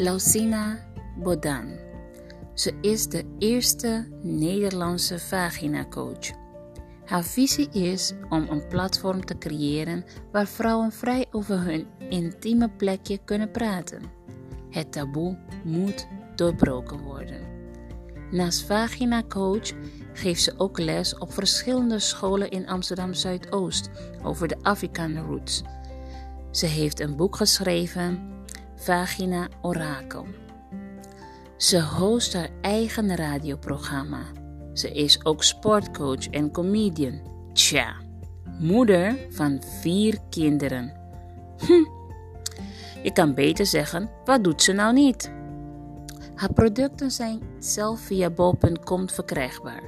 Lausina Bodan. Ze is de eerste Nederlandse vagina-coach. Haar visie is om een platform te creëren waar vrouwen vrij over hun intieme plekje kunnen praten. Het taboe moet doorbroken worden. Naast vagina coach geeft ze ook les op verschillende scholen in Amsterdam Zuidoost over de African roots. Ze heeft een boek geschreven, Vagina Orakel. Ze host haar eigen radioprogramma. Ze is ook sportcoach en comedian. Tja, moeder van vier kinderen. Hm. Je kan beter zeggen, wat doet ze nou niet? Haar producten zijn zelf via bol.com verkrijgbaar.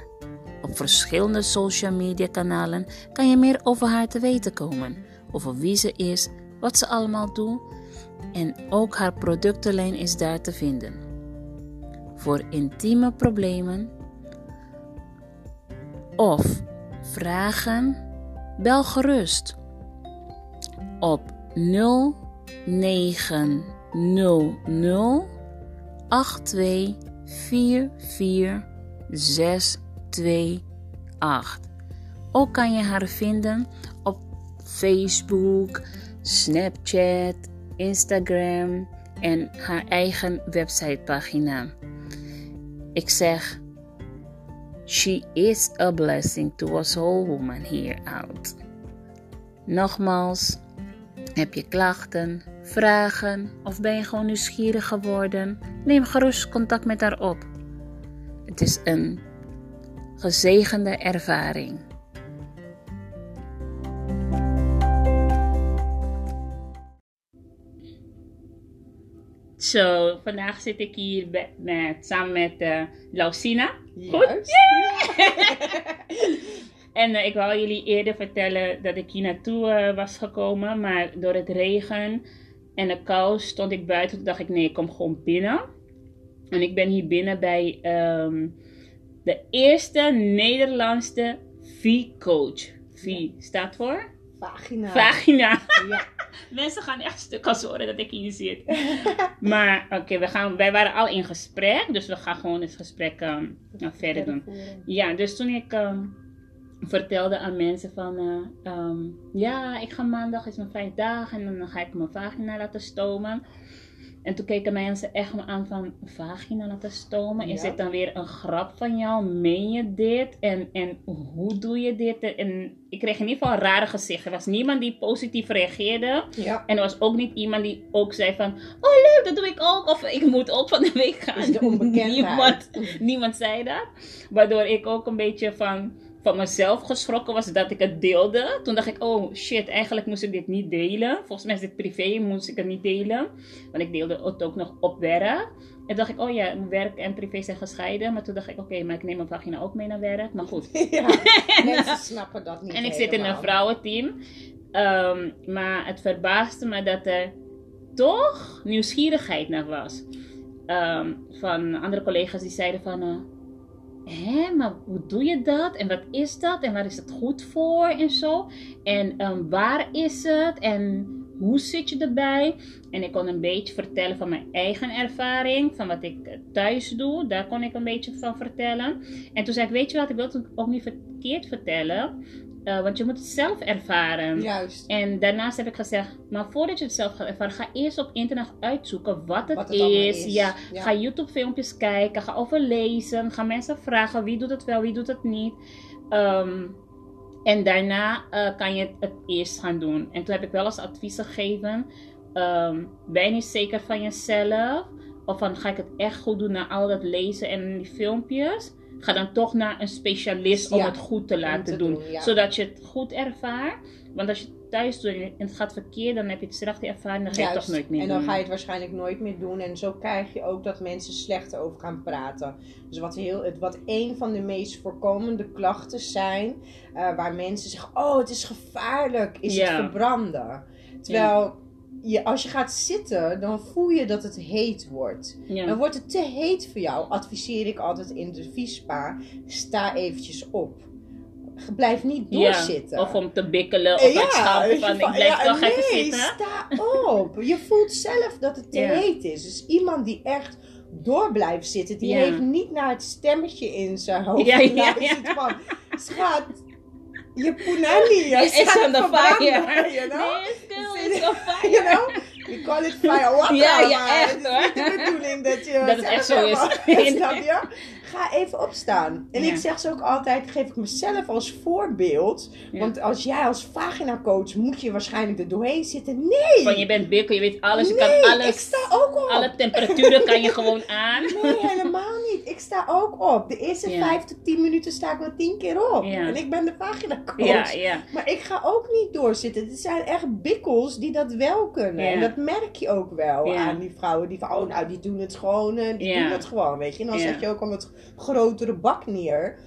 Op verschillende social media kanalen kan je meer over haar te weten komen. Over wie ze is, wat ze allemaal doet en ook haar productenlijn is daar te vinden. Voor intieme problemen of vragen, bel gerust op 0900 8244 Ook kan je haar vinden op Facebook, Snapchat, Instagram en haar eigen websitepagina. Ik zeg, she is a blessing to us all women here out. Nogmaals, heb je klachten, vragen of ben je gewoon nieuwsgierig geworden? Neem gerust contact met haar op. Het is een gezegende ervaring. Zo, vandaag zit ik hier met, samen met uh, Lausina. Goed? en uh, ik wou jullie eerder vertellen dat ik hier naartoe uh, was gekomen, maar door het regen en de kou stond ik buiten. Toen dacht ik, nee, ik kom gewoon binnen. En ik ben hier binnen bij um, de eerste Nederlandse V-coach. V ja. staat voor? Vagina. Vagina. Ja. Mensen gaan echt stuk als horen dat ik hier zit. maar oké, okay, we gaan, wij waren al in gesprek. Dus we gaan gewoon het gesprek um, verder doen. Ja, dus toen ik um, vertelde aan mensen van... Uh, um, ja, ik ga maandag, is mijn vijf dagen. En dan ga ik mijn vagina laten stomen. En toen keken mensen echt me aan van vagina laten stomen. Ja. Is dit dan weer een grap van jou? Meen je dit? En, en hoe doe je dit? En ik kreeg in ieder geval een rare gezicht. Er was niemand die positief reageerde. Ja. En er was ook niet iemand die ook zei van... Oh leuk, dat doe ik ook. Of ik moet ook van de week gaan. De niemand, niemand zei dat. Waardoor ik ook een beetje van van mezelf geschrokken was dat ik het deelde. Toen dacht ik, oh shit, eigenlijk moest ik dit niet delen. Volgens mij is dit privé, moest ik het niet delen. Want ik deelde het ook nog op werk. En dacht ik, oh ja, werk en privé zijn gescheiden. Maar toen dacht ik, oké, okay, maar ik neem mijn vagina ook mee naar werk. Maar goed. Ja, mensen snappen dat niet En ik helemaal. zit in een vrouwenteam. Um, maar het verbaasde me dat er toch nieuwsgierigheid naar was. Um, van andere collega's die zeiden van... Uh, Hé, maar hoe doe je dat? En wat is dat? En waar is het goed voor? En zo. En um, waar is het? En hoe zit je erbij? En ik kon een beetje vertellen van mijn eigen ervaring. Van wat ik thuis doe. Daar kon ik een beetje van vertellen. En toen zei ik, weet je wat? Ik wil het ook niet verkeerd vertellen. Uh, want je moet het zelf ervaren. Juist. En daarnaast heb ik gezegd, maar voordat je het zelf gaat ervaren, ga eerst op internet uitzoeken wat het, Wat het is. is. Ja, Ja. Ga YouTube filmpjes kijken, ga overlezen, ga mensen vragen wie doet het wel, wie doet het niet. Um, en daarna uh, kan je het, het, eerst gaan doen. En toen heb ik wel eens advies gegeven, um, ben je niet zeker van jezelf? Of van ga ik het echt goed doen na al dat lezen en die filmpjes? Ga dan toch naar een specialist om Ja, het goed te laten te doen. doen, ja. Zodat je het goed ervaart. Want als je het thuis doet en het gaat verkeerd, dan heb je het slechte ervaring. Dan ga je het Juist. toch nooit meer en dan ga je het waarschijnlijk nooit meer doen. En zo krijg je ook dat mensen slecht over gaan praten. Dus wat, heel, het, wat een van de meest voorkomende klachten zijn, uh, waar mensen zeggen: Oh, het is gevaarlijk, is Ja. het verbranden. Terwijl je, als je gaat zitten, dan voel je dat het heet wordt. Ja. Dan wordt het te heet voor jou, adviseer ik altijd in de viespa. Sta eventjes op. blijf niet Ja, doorzitten. Of om te bikkelen of het schappen van ik blijf ja, toch nee, even zitten. sta op. Je voelt zelf dat het te Ja. heet is. Dus iemand die echt door blijft zitten, die Ja. heeft niet naar het stemmetje in zijn hoofd Ja, ja, geluisterd van, schat, je punani, je It's on the fire. You know? Still, on fire. You know? We call it fire water. Ja, ja, echt, het is hoor. de bedoeling dat je... Dat het echt zo is. Snap je? Ga even opstaan. En Ja. ik zeg ze ook altijd, geef ik mezelf als voorbeeld. Ja. Want als jij als vagina coach moet je waarschijnlijk er doorheen zitten. Nee! Van je bent bikkel, je weet alles, je nee, kan ik alles. sta ook op. Alle temperaturen kan je gewoon aan. Nee, helemaal niet. Ik sta ook op. De eerste vijf tot tien minuten sta ik wel tien keer op. En ik ben de vagina coach. Ja, ja. Maar ik ga ook niet doorzitten. Het zijn echt bikkels die dat wel kunnen. En dat merk je ook wel aan die vrouwen. Die van, oh nou, die doen het gewoon. eh, die doen het gewoon, weet je. En dan zet je ook een wat grotere bak neer.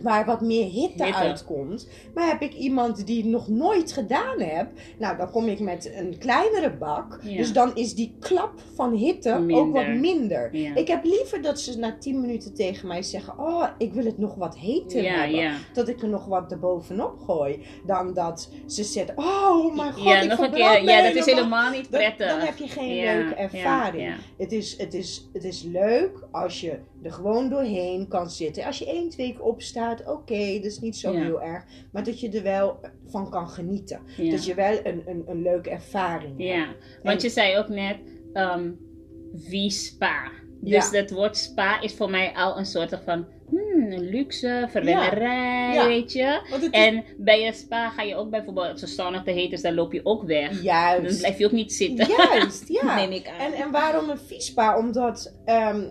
Waar wat meer hitte, Hitte. uitkomt. Maar heb ik iemand die nog nooit gedaan heb. Nou, dan kom ik met een kleinere bak. Ja. Dus dan is die klap van hitte ook wat minder. Ja. Ik heb liever dat ze na 10 minuten tegen mij zeggen: Oh, ik wil het nog wat heter Ja, hebben dat ik er nog wat erbovenop gooi. Dan dat ze zegt, oh mijn god, Ja, ik nog een keer. Ja, dat is helemaal. niet Dan, prettig. dan heb je geen leuke ervaring. Het, is, het, is, het is leuk als je er gewoon doorheen kan zitten. Als je één, twee keer opstaat, oké, dat is niet zo Ja. heel erg. Maar dat je er wel van kan genieten. Ja. Dat je wel een, een, een leuke ervaring hebt. Ja, want En- je zei ook net ehm wie spa. Dus Ja. dat woord spa is voor mij al een soort van hmm, een luxe, verwennerij, Ja. weet je. Is En bij een spa ga je ook bijvoorbeeld, als de sauna te heet is, dan loop je ook weg. Dan juist. blijf je ook niet zitten, Juist, ja. neem ik aan. En, en waarom een viespa? Omdat ehm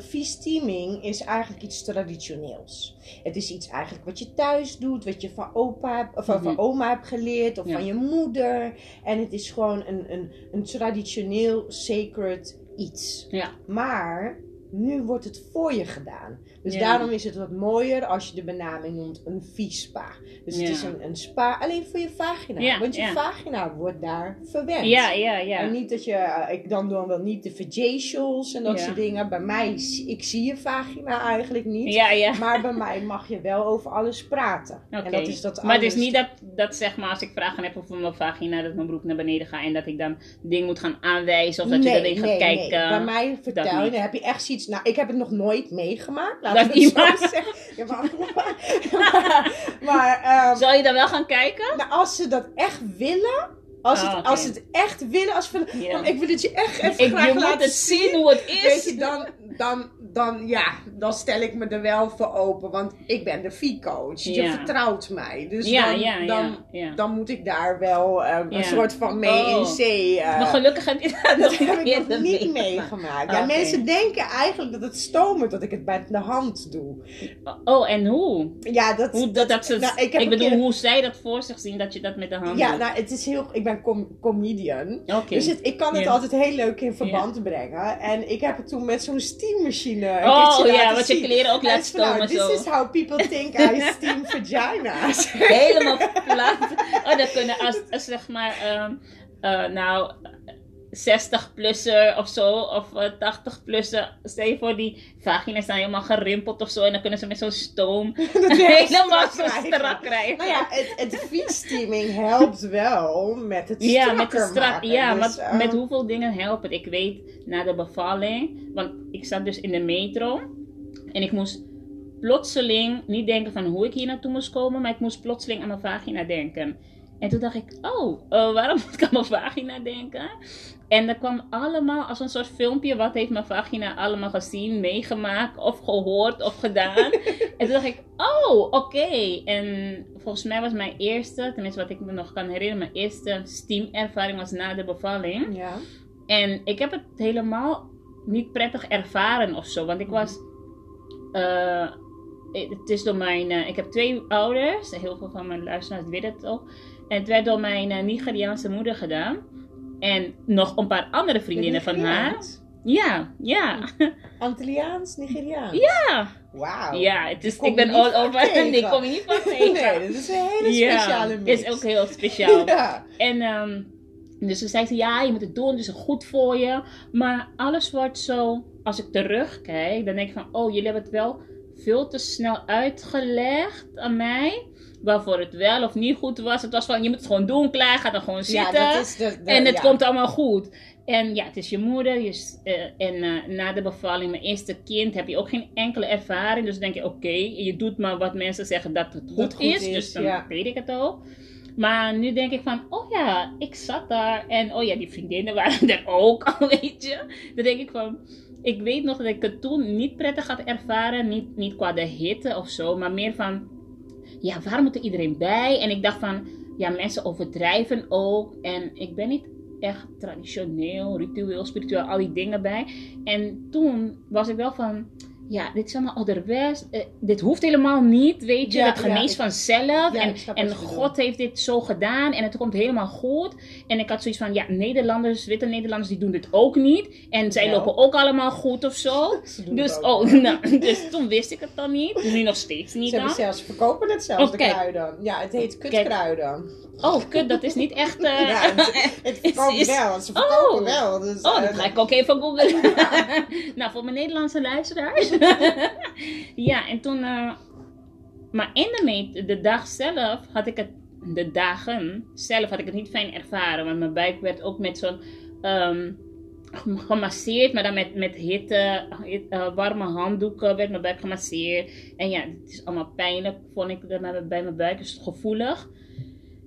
viesteaming is eigenlijk iets traditioneels. Het is iets eigenlijk wat je thuis doet, wat je van opa of van Mhm. oma hebt geleerd, of Ja. van je moeder. En het is gewoon een, een, een traditioneel sacred iets. Ja. Maar nu wordt het voor je gedaan. Dus daarom is het wat mooier als je de benaming noemt een viespa. Dus het is een, een spa alleen voor je vagina. Want je vagina wordt daar verwend. Ja, ja, ja. En niet dat je, eh, ik dan doe wel niet de vajacials en dat soort dingen. Bij mij, ik zie je vagina eigenlijk niet. Ja, ja. Maar bij mij mag je wel over alles praten. Oké. En dat is dat maar het is niet dat, dat zeg maar als ik vragen heb over mijn vagina, dat mijn broek naar beneden gaat en dat ik dan ding moet gaan aanwijzen of dat je dan even gaat kijken. Bij mij vertel je, niet. dan heb je echt zoiets. Nou, ik heb het nog nooit meegemaakt. Dat iemand-. Ja, maar maar, maar, ehm, Zal je dan wel gaan kijken? nou, als ze dat echt willen. Als, het, oké. als ze het echt willen, als oh, ik wil het je echt even Ik, graag je moet laten het zien hoe het Weet is. je, dan, dan, dan, ja, dan stel ik me er wel voor open. Want ik ben de fee-coach. Je Ja. vertrouwt mij. Dus Ja, dan, ja, dan, moet ik daar wel eh, Ja. een soort van mee Oh. in zee. eh, maar gelukkig heb je dat, heb ik nog niet meegemaakt. meegemaakt. Ja, mensen denken eigenlijk dat het stomen dat ik het bij de hand doe. Oh, en hoe? Ja, dat, hoe dat, dat ze, nou, ik bedoel, keer- hoe zij dat voor zich zien dat je dat met de hand ja, doet. nou, het is heel. Ik ben com- comedian. Dus het, ik kan het altijd heel leuk in verband brengen. En ik heb het toen met zo'n steammachine. Oh ja, wat je kleren ook laat nou, stomen This zo. is how people think I steam vagina's. Helemaal plat. Oh, dat kunnen als, als zeg maar, ehm, eh, nou, 60-plusser of zo, of 80-plusser. Stel je voor, die vagina's zijn helemaal gerimpeld of zo. En dan kunnen ze met zo'n stoom helemaal zo strak krijgen. Nou ja, het, het helpt wel met het Ja, met strak. maken. Ja, Dus, maar eh, met hoeveel dingen helpt het? Ik weet na de bevalling, want ik zat dus in de metro en ik moest plotseling niet denken van hoe ik hier naartoe moest komen, maar ik moest plotseling aan mijn vagina denken. En toen dacht ik, oh, eh, waarom moet ik aan mijn vagina denken? En dat kwam allemaal als een soort filmpje. Wat heeft mijn vagina allemaal gezien, meegemaakt of gehoord of gedaan? en toen dacht ik, oh, oké. En volgens mij was mijn eerste, tenminste wat ik me nog kan herinneren, mijn eerste steamervaring was na de bevalling. Ja. En ik heb het helemaal niet prettig ervaren of zo. Want ik was. eh, het is door mijn. eh, ik heb twee ouders. Heel veel van mijn luisteraars weten het ook. En het werd door mijn eh, Nigeriaanse moeder gedaan. En nog een paar andere vriendinnen van haar. Ja, ja. Antilliaans, Nigeriaans? Ja, Wauw. ja. Het is, ik ben all vaak over. tegen. Nee, kom je niet van tegen. Nee, dat is een hele ja, speciale mix. is ook heel speciaal. Ja. En ehm, dus ze zei ze, ja, je moet het doen, het is goed voor je. Maar alles wordt zo, als ik terugkijk, dan denk ik van, oh, jullie hebben het wel veel te snel uitgelegd aan mij. Waarvoor het wel of niet goed was. Het was van, je moet het gewoon doen, klaar, ga dan gewoon zitten. Ja, dat is de, de- en het ja. komt allemaal goed. En ja, het is je moeder. Je, eh, en eh, na de bevalling, mijn eerste kind, heb je ook geen enkele ervaring. Dus dan denk je, oké, je doet maar wat mensen zeggen dat het goed, Dat goed is. is, Dus dan ja. weet ik het ook. Maar nu denk ik van, oh ja, ik zat daar. En oh ja, die vriendinnen waren er ook, weet je. Dan denk ik van, ik weet nog dat ik het toen niet prettig had ervaren. Niet, niet qua de hitte of zo, maar meer van, ja, waar moet er iedereen bij? En ik dacht van, ja, mensen overdrijven ook. En ik ben niet echt traditioneel, ritueel, spiritueel, al die dingen bij. En toen was ik wel van, ja, dit is allemaal ouderwets. Eh, dit hoeft helemaal niet, weet je. Ja, dat geneest ja, vanzelf. Ja, en en God heeft dit zo gedaan en het komt helemaal goed. En ik had zoiets van, ja, Nederlanders, witte Nederlanders, die doen dit ook niet. En zij lopen ook allemaal goed of zo. Dus, het oh, nou, dus toen wist ik het dan niet. Nu nog steeds niet Ze dan. zelfs, verkopen het zelfs, Oh, de kruiden. Ja, het heet kutkruiden. Oh, kut, dat is niet echt... eh, Ja, het, het verkoopt is- wel. Ze verkopen Oh. wel. Dus, Oh, eh, dat ga ik ook even googlen. nou, voor mijn Nederlandse luisteraars. ja, en toen... eh, maar in de, meet, de dag zelf had ik het... De dagen zelf had ik het niet fijn ervaren. Want mijn buik werd ook met zo'n... ehm, gemasseerd, maar dan met, met hitte, hit- eh, warme handdoeken werd mijn buik gemasseerd. En ja, het is allemaal pijnlijk, vond ik bij bij mijn buik, is het gevoelig.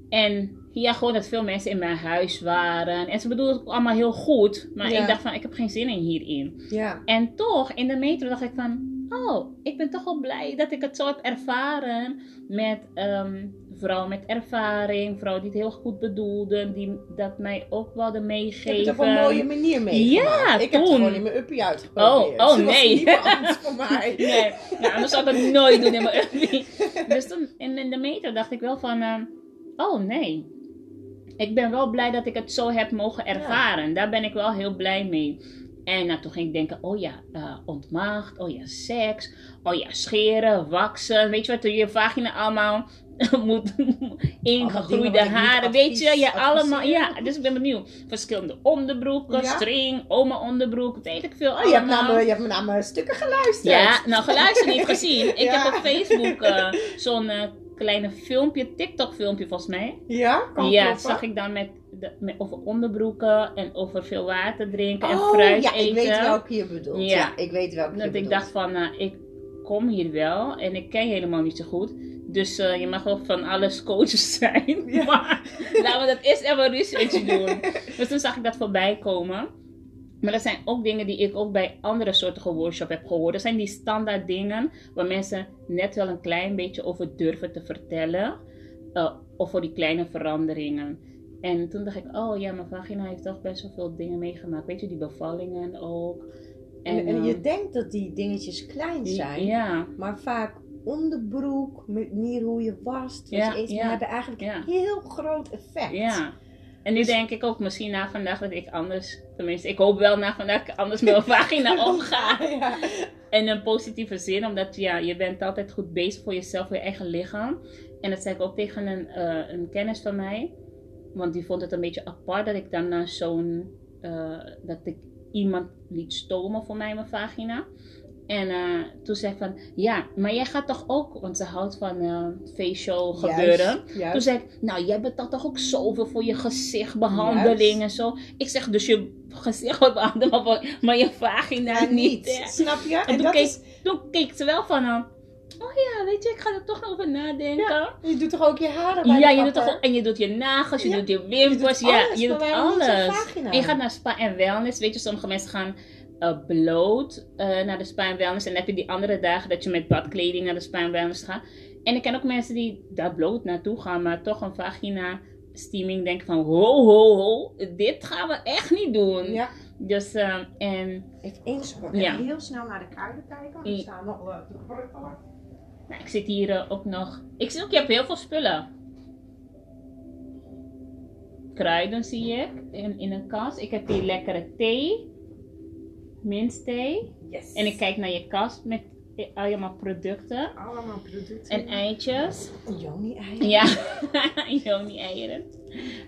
En ja, gewoon dat veel mensen in mijn huis waren. En ze bedoelden het ook allemaal heel goed. Maar Ja. ik dacht van, ik heb geen zin in hierin. ja. En toch, in de metro dacht ik van... Oh, ik ben toch wel blij dat ik het zo heb ervaren. Met ehm vrouwen met ervaring. Vrouwen die het heel goed bedoelden. Die dat mij ook wilden Ik meegeven. heb het op een mooie manier meegemaakt. Ja, ik heb het gewoon in mijn uppie uitgeprobeerd. Oh, oh, nee. niemand voor mij. Nee, nou, anders zou ik het nooit doen in mijn uppie. Dus toen in, in de metro dacht ik wel van... ehm, oh, nee. Ik ben wel blij dat ik het zo heb mogen ervaren. Daar ben ik wel heel blij mee. En nou, toen ging ik denken, oh ja, eh, ontmaagd, oh ja, seks, oh ja, scheren, waksen. Weet je wat, je vagina allemaal moet ingegroeide haren, weet je, ja, allemaal, ja, dus ik ben benieuwd. Verschillende onderbroeken, Ja. string, oma onderbroek, weet ik veel Oh, je, hebt naar mijn, je hebt naar mijn stukken geluisterd. Ja, nou geluisterd niet gezien. Ik Ja. heb op Facebook eh, zo'n eh, kleine filmpje, TikTok filmpje volgens mij. Ja, kan ja, kloppen. zag ik dan met, de, met over onderbroeken en over veel water drinken en oh, fruit ja, eten. ik weet welke je bedoelt. Ja. Ja, ik weet welke je Dat ik dacht van, eh, ik kom hier wel en ik ken je helemaal niet zo goed. Dus eh, je mag wel van alles coaches zijn. Ja. Maar laten we dat eerst even research doen. dus toen zag ik dat voorbij komen. Maar dat zijn ook dingen die ik ook bij andere soorten workshop heb gehoord. Dat zijn die standaard dingen waar mensen net wel een klein beetje over durven te vertellen. eh, of voor die kleine veranderingen. En toen dacht ik, oh ja, mijn vagina heeft toch best wel veel dingen meegemaakt. Weet je, die bevallingen ook. En, en je eh, denkt dat die dingetjes klein zijn, Ja, maar vaak onderbroek, manier hoe je wast, Ja, ja, hebben eigenlijk ja. een heel groot effect. ja. En nu Dus- denk ik ook misschien na vandaag dat ik anders, tenminste ik hoop wel na vandaag dat anders met mijn vagina omga. ja. In een positieve zin, omdat ja, je bent altijd goed bezig voor jezelf, voor je eigen lichaam. En dat zei ik ook tegen een, eh, een kennis van mij. Want die vond het een beetje apart dat ik dan naar zo'n, eh, dat ik iemand liet stomen voor mij mijn vagina. En eh, toen zei ik van, ja, maar jij gaat toch ook, want ze houdt van facial gebeuren. Juist, Toen zei ik, nou, jij betaalt toch ook zoveel voor je gezichtbehandeling en zo. Ik zeg, dus je gezicht behandeld, maar, maar je vagina Ja, niet. Snap je? En En toen dat keek, is, toen keek ze wel van, eh, oh ja, weet je, ik ga er toch nog over nadenken. je doet toch ook je haren bij Ja, je doet toch, en je doet je nagels, je Ja, doet je wimpers, je doet ja, je doet alles. En je gaat naar spa en wellness, weet je, sommige mensen gaan eh, bloot eh, naar de spa en wellness. En dan heb je die andere dagen dat je met badkleding naar de spa en wellness gaat. En ik ken ook mensen die daar bloot naartoe gaan, maar toch een vagina steaming denken van, ho, ho, ho, dit gaan we echt niet doen. Ja. Dus, eh, en Even één seconde. Ja. Heel snel naar de kaarten kijken. Er staan nog uh, de nou, ik zit hier eh, ook nog, ik zie ook, je hebt heel veel spullen. Kruiden zie ik in, in een kast. Ik heb hier lekkere thee, minstthee. Yes. En ik kijk naar je kast met allemaal producten Allemaal producten. en eitjes. Joni-ei. Ja, Joni-eieren.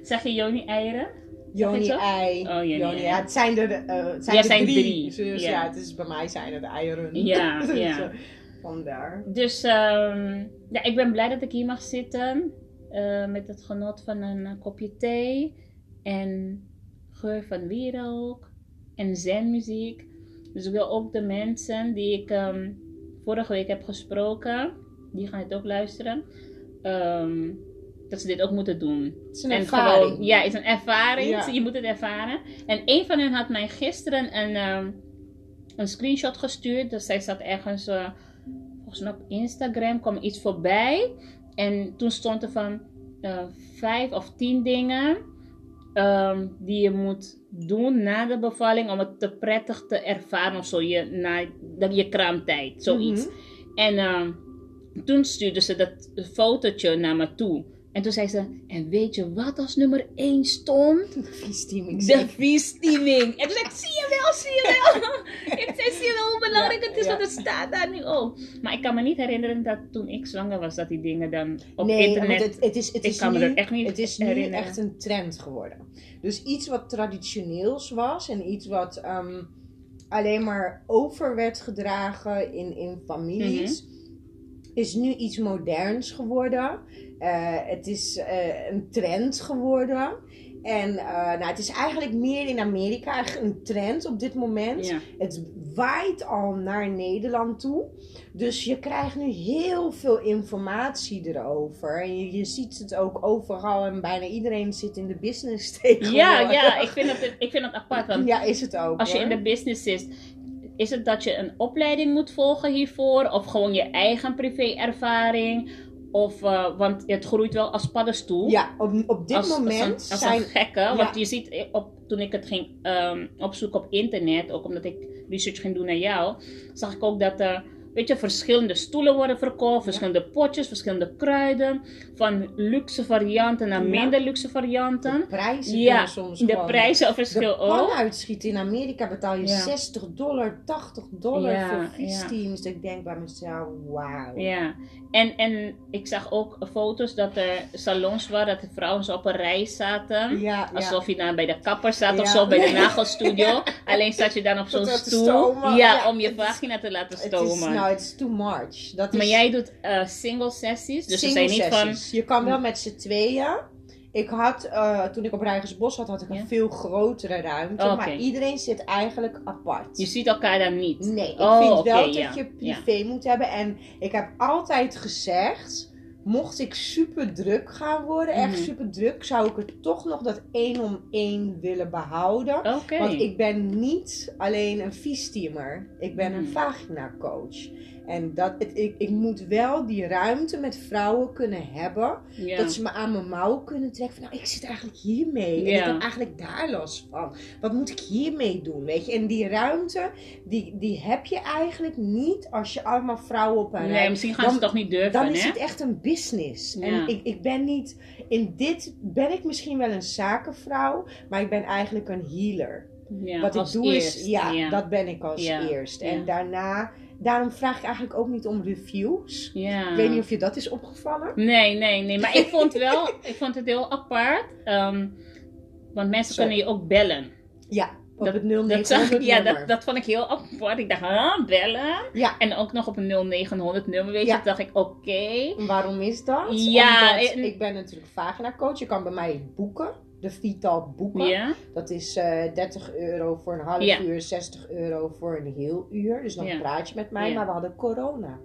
Zeg je Joni-eieren? Joni-ei. Oh. Joni ja, het zijn er, eh, het zijn Ja, er zijn drie. drie. Dus Ja. ja. het is, bij mij zijn het eieren. Ja, Dus, ja. eh, vandaar. Dus ehm, ja, ik ben blij dat ik hier mag zitten. eh, met het genot van een kopje thee. En geur van wierook. En zenmuziek. Dus ik wil ook de mensen die ik ehm, vorige week heb gesproken. Die gaan het ook luisteren. ehm, dat ze dit ook moeten doen. Het is een En ervaring. gewoon, ja, het is een ervaring. Ja. Je moet het ervaren. En een van hen had mij gisteren een, ehm, een screenshot gestuurd. Dus zij zat ergens, eh, volgens mij op Instagram, kwam iets voorbij. En toen stond er van eh, vijf of tien dingen ehm, die je moet doen na de bevalling om het te prettig te ervaren of zo. Je, na je kraamtijd, zoiets. Mhm. En ehm, toen stuurde ze dat fotootje naar me toe. En toen zei ze, en weet je wat als nummer 1 stond? De viesteaming. De viesteaming. En toen zei ik, zie je wel, zie je wel. ik zei, zie je wel hoe belangrijk het is, Ja, want het staat daar nu ook. Maar ik kan me niet herinneren dat toen ik zwanger was, dat die dingen dan op nee, internet... want het, het is, het ik is kan me nu, er echt niet het is nu herinneren. echt een trend geworden. Dus iets wat traditioneels was en iets wat ehm, alleen maar over werd gedragen in, in families, Mhm. Is nu iets moderns geworden. Eh, het is eh, een trend geworden. En eh, nou, het is eigenlijk meer in Amerika een trend op dit moment. Ja. Het waait al naar Nederland toe. Dus je krijgt nu heel veel informatie erover. En je, je ziet het ook overal. En bijna iedereen zit in de business tegenwoordig. Ja, ja, ik vind dat, ik vind dat apart. Want Ja, is het ook. als je in de business zit, is het dat je een opleiding moet volgen hiervoor? Of gewoon je eigen privé-ervaring? Of, eh, want het groeit wel als paddenstoel. Ja, op, op dit als, moment als, een, als zijn... een gekke. Ja. Want je ziet, eh, op, toen ik het ging ehm, opzoeken op internet, ook omdat ik research ging doen naar jou, zag ik ook dat er, weet je, verschillende stoelen worden verkocht, verschillende potjes, verschillende kruiden, van luxe varianten naar Ja. minder luxe De varianten. prijzen Ja, soms De prijzen De verschil pan ook. uitschieten in Amerika betaal je Ja. 60 dollar, 80 dollar Ja, voor ja. viesteams. Dat ik denk bij mezelf, wauw. Ja, en, en ik zag ook foto's dat er salons waren, dat de vrouwen zo op een rij zaten. Ja, ja. Alsof je dan bij de kapper zat of Ja. zo, bij de nagelstudio. Alleen zat je dan op zo'n stoel. Ja, Ja, om je vagina te laten stomen. Nou, het is too much. Dat maar is jij doet eh, single sessies, dus single zijn niet van... Je kan wel met z'n tweeën. Ik had, eh, toen ik op Rijgersbos had, had ik Ja. een veel grotere ruimte. Oké. Maar iedereen zit eigenlijk apart. Je ziet elkaar dan niet. Nee, ik Oh, vind wel dat je privé moet hebben. En ik heb altijd gezegd, mocht ik super druk gaan worden, echt Mhm. super druk, zou ik het toch nog dat één om één willen behouden. Want ik ben niet alleen een viesteamer. Ik ben een Mhm. vagina coach. En dat, het, ik, ik moet wel die ruimte met vrouwen kunnen hebben. Dat ze me aan mijn mouw kunnen trekken. Van, nou, ik zit eigenlijk hiermee. En ik heb eigenlijk daar last van. Wat moet ik hiermee doen? Weet je? En die ruimte, die, die heb je eigenlijk niet als je allemaal vrouwen op een Nee, misschien gaan Dan- ze toch niet durven, dan is het echt een business. En ik, ik ben niet, in dit ben ik misschien wel een zakenvrouw, maar ik ben eigenlijk een healer. Ja, Wat ik doe eerst, is, ja, dat ben ik als Ja, eerst. En daarna, daarom vraag ik eigenlijk ook niet om reviews. Ja. Ik weet niet of je dat is opgevallen. Nee, nee, nee. Maar ik vond wel, ik vond het heel apart. ehm, want mensen Sorry. kunnen je ook bellen. Ja, op Dat- het 0900 Dat zag, ja, dat, dat vond ik heel apart. Ik dacht, huh, bellen? Ja, En ook nog op een 0900 nummer, weet je. Ja. Dacht ik, oké. waarom is dat? Ja, Omdat en- ik ben natuurlijk vagina coach. Je kan bij mij boeken. De Vital boeken. Ja, Dat is eh 30 euro voor een half Ja. uur, 60 euro voor een heel uur. Dus dan praat je met mij, maar we hadden corona.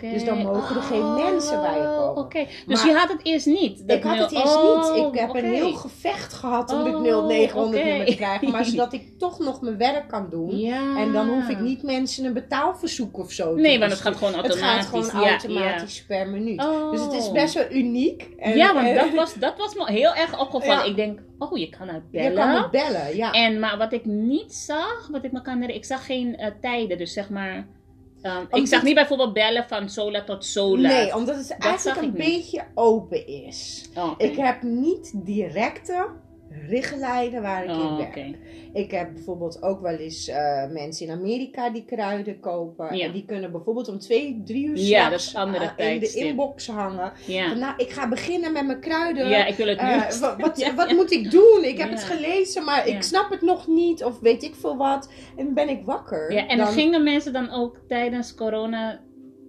Dus dan mogen er geen mensen bij je Oh, komen. Oké, dus Maar- je had het eerst niet? Ik had het eerst Oh, niet. Ik heb een heel gevecht gehad om Oh, dit 0900 oké. nummer te krijgen. Maar zodat ik toch nog mijn werk kan doen. Ja. En dan hoef ik niet mensen een betaalverzoek of zo te Nee, want het gaat gewoon Het automatisch. gaat gewoon Ja, automatisch per minuut. Oh. Dus het is best wel uniek. En, ja, want eh, dat was, dat was me heel erg opgevallen. Ik denk, oh, je kan Je bellen. kan me bellen, ja. En, maar wat ik niet zag, wat ik me kan herinneren, ik zag geen eh, tijden. Dus zeg maar, ehm, ik zag niet bijvoorbeeld bellen van zo laat tot zo laat. Nee, omdat het eigenlijk een niet. beetje open is. Oh. Ik heb niet directe richtlijnen waar ik in Oh, werk. Ik heb bijvoorbeeld ook wel eens eh, mensen in Amerika die kruiden kopen. Ja. En die kunnen bijvoorbeeld om twee, drie uur Ja, s'nachts, dat is andere eh, in de inbox hangen. Ja. Van, nou, ik ga beginnen met mijn kruiden. ja, ik wil het nu. Eh, wa- wat wat moet ik doen? Ik heb het gelezen, maar ik snap het nog niet. Of weet ik veel wat. En ben ik wakker. Ja, en dan, gingen mensen dan ook tijdens corona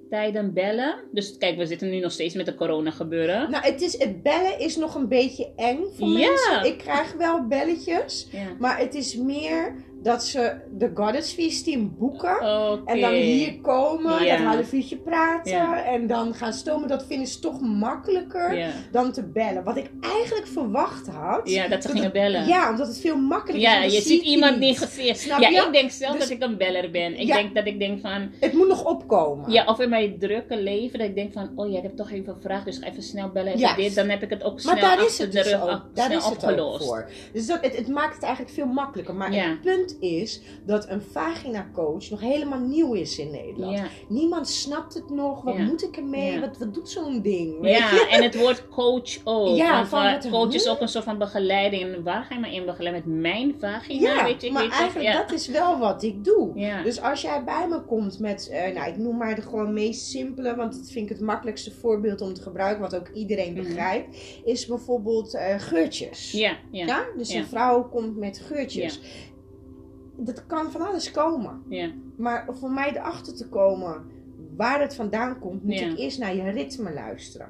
tijden bellen? Dus kijk, we zitten nu nog steeds met de corona gebeuren. Nou, het, is, het bellen is nog een beetje eng voor Ja. mensen. Ik krijg wel belletjes. Ja. Maar het is meer dat ze de Goddess Feast team boeken. En dan hier komen, Ja. dat half uurtje praten. Ja. En dan gaan stomen. Dat vinden ze toch makkelijker Ja. dan te bellen. Wat ik eigenlijk verwacht had. ja, dat ze dat gingen het- bellen. Ja, omdat het veel makkelijker Ja, is. je Dan ziet iemand niet. Snap ja, je? ik denk zelf Dus- dat ik een beller ben. Ik Ja. denk dat ik denk van... Het moet nog opkomen. Ja, of in mijn drukke leven, dat ik denk van... Oh ja, ik heb toch even een vraag, dus even snel bellen. Juist. dit, dan heb ik het ook snel Maar daar is het de dus rug ook, af- daar snel is het ook opgelost. voor. Dus dat, het, het maakt het eigenlijk veel makkelijker. Maar Ja. het punt is dat een vagina coach nog helemaal nieuw is in Nederland. Ja. Niemand snapt het nog. Wat Ja. moet ik ermee? Ja. Wat, wat doet zo'n ding? Weet je? Ja, en het woord coach ook. Ja, van coach is ook een soort van begeleiding. En waar ga je me in begeleiden? Met mijn vagina? Ja, weet je, maar weet eigenlijk ja. dat is wel wat ik doe. Ja. Dus als jij bij me komt met, eh, nou ik noem maar de gewoon meest simpele, want dat vind ik het makkelijkste voorbeeld om te gebruiken, wat ook iedereen Mhm. begrijpt, is bijvoorbeeld eh, geurtjes. ja, ja? Dus een vrouw komt met geurtjes. Dat kan van alles komen. ja. Maar voor mij erachter te komen waar het vandaan komt, moet Ja. ik eerst naar je ritme luisteren.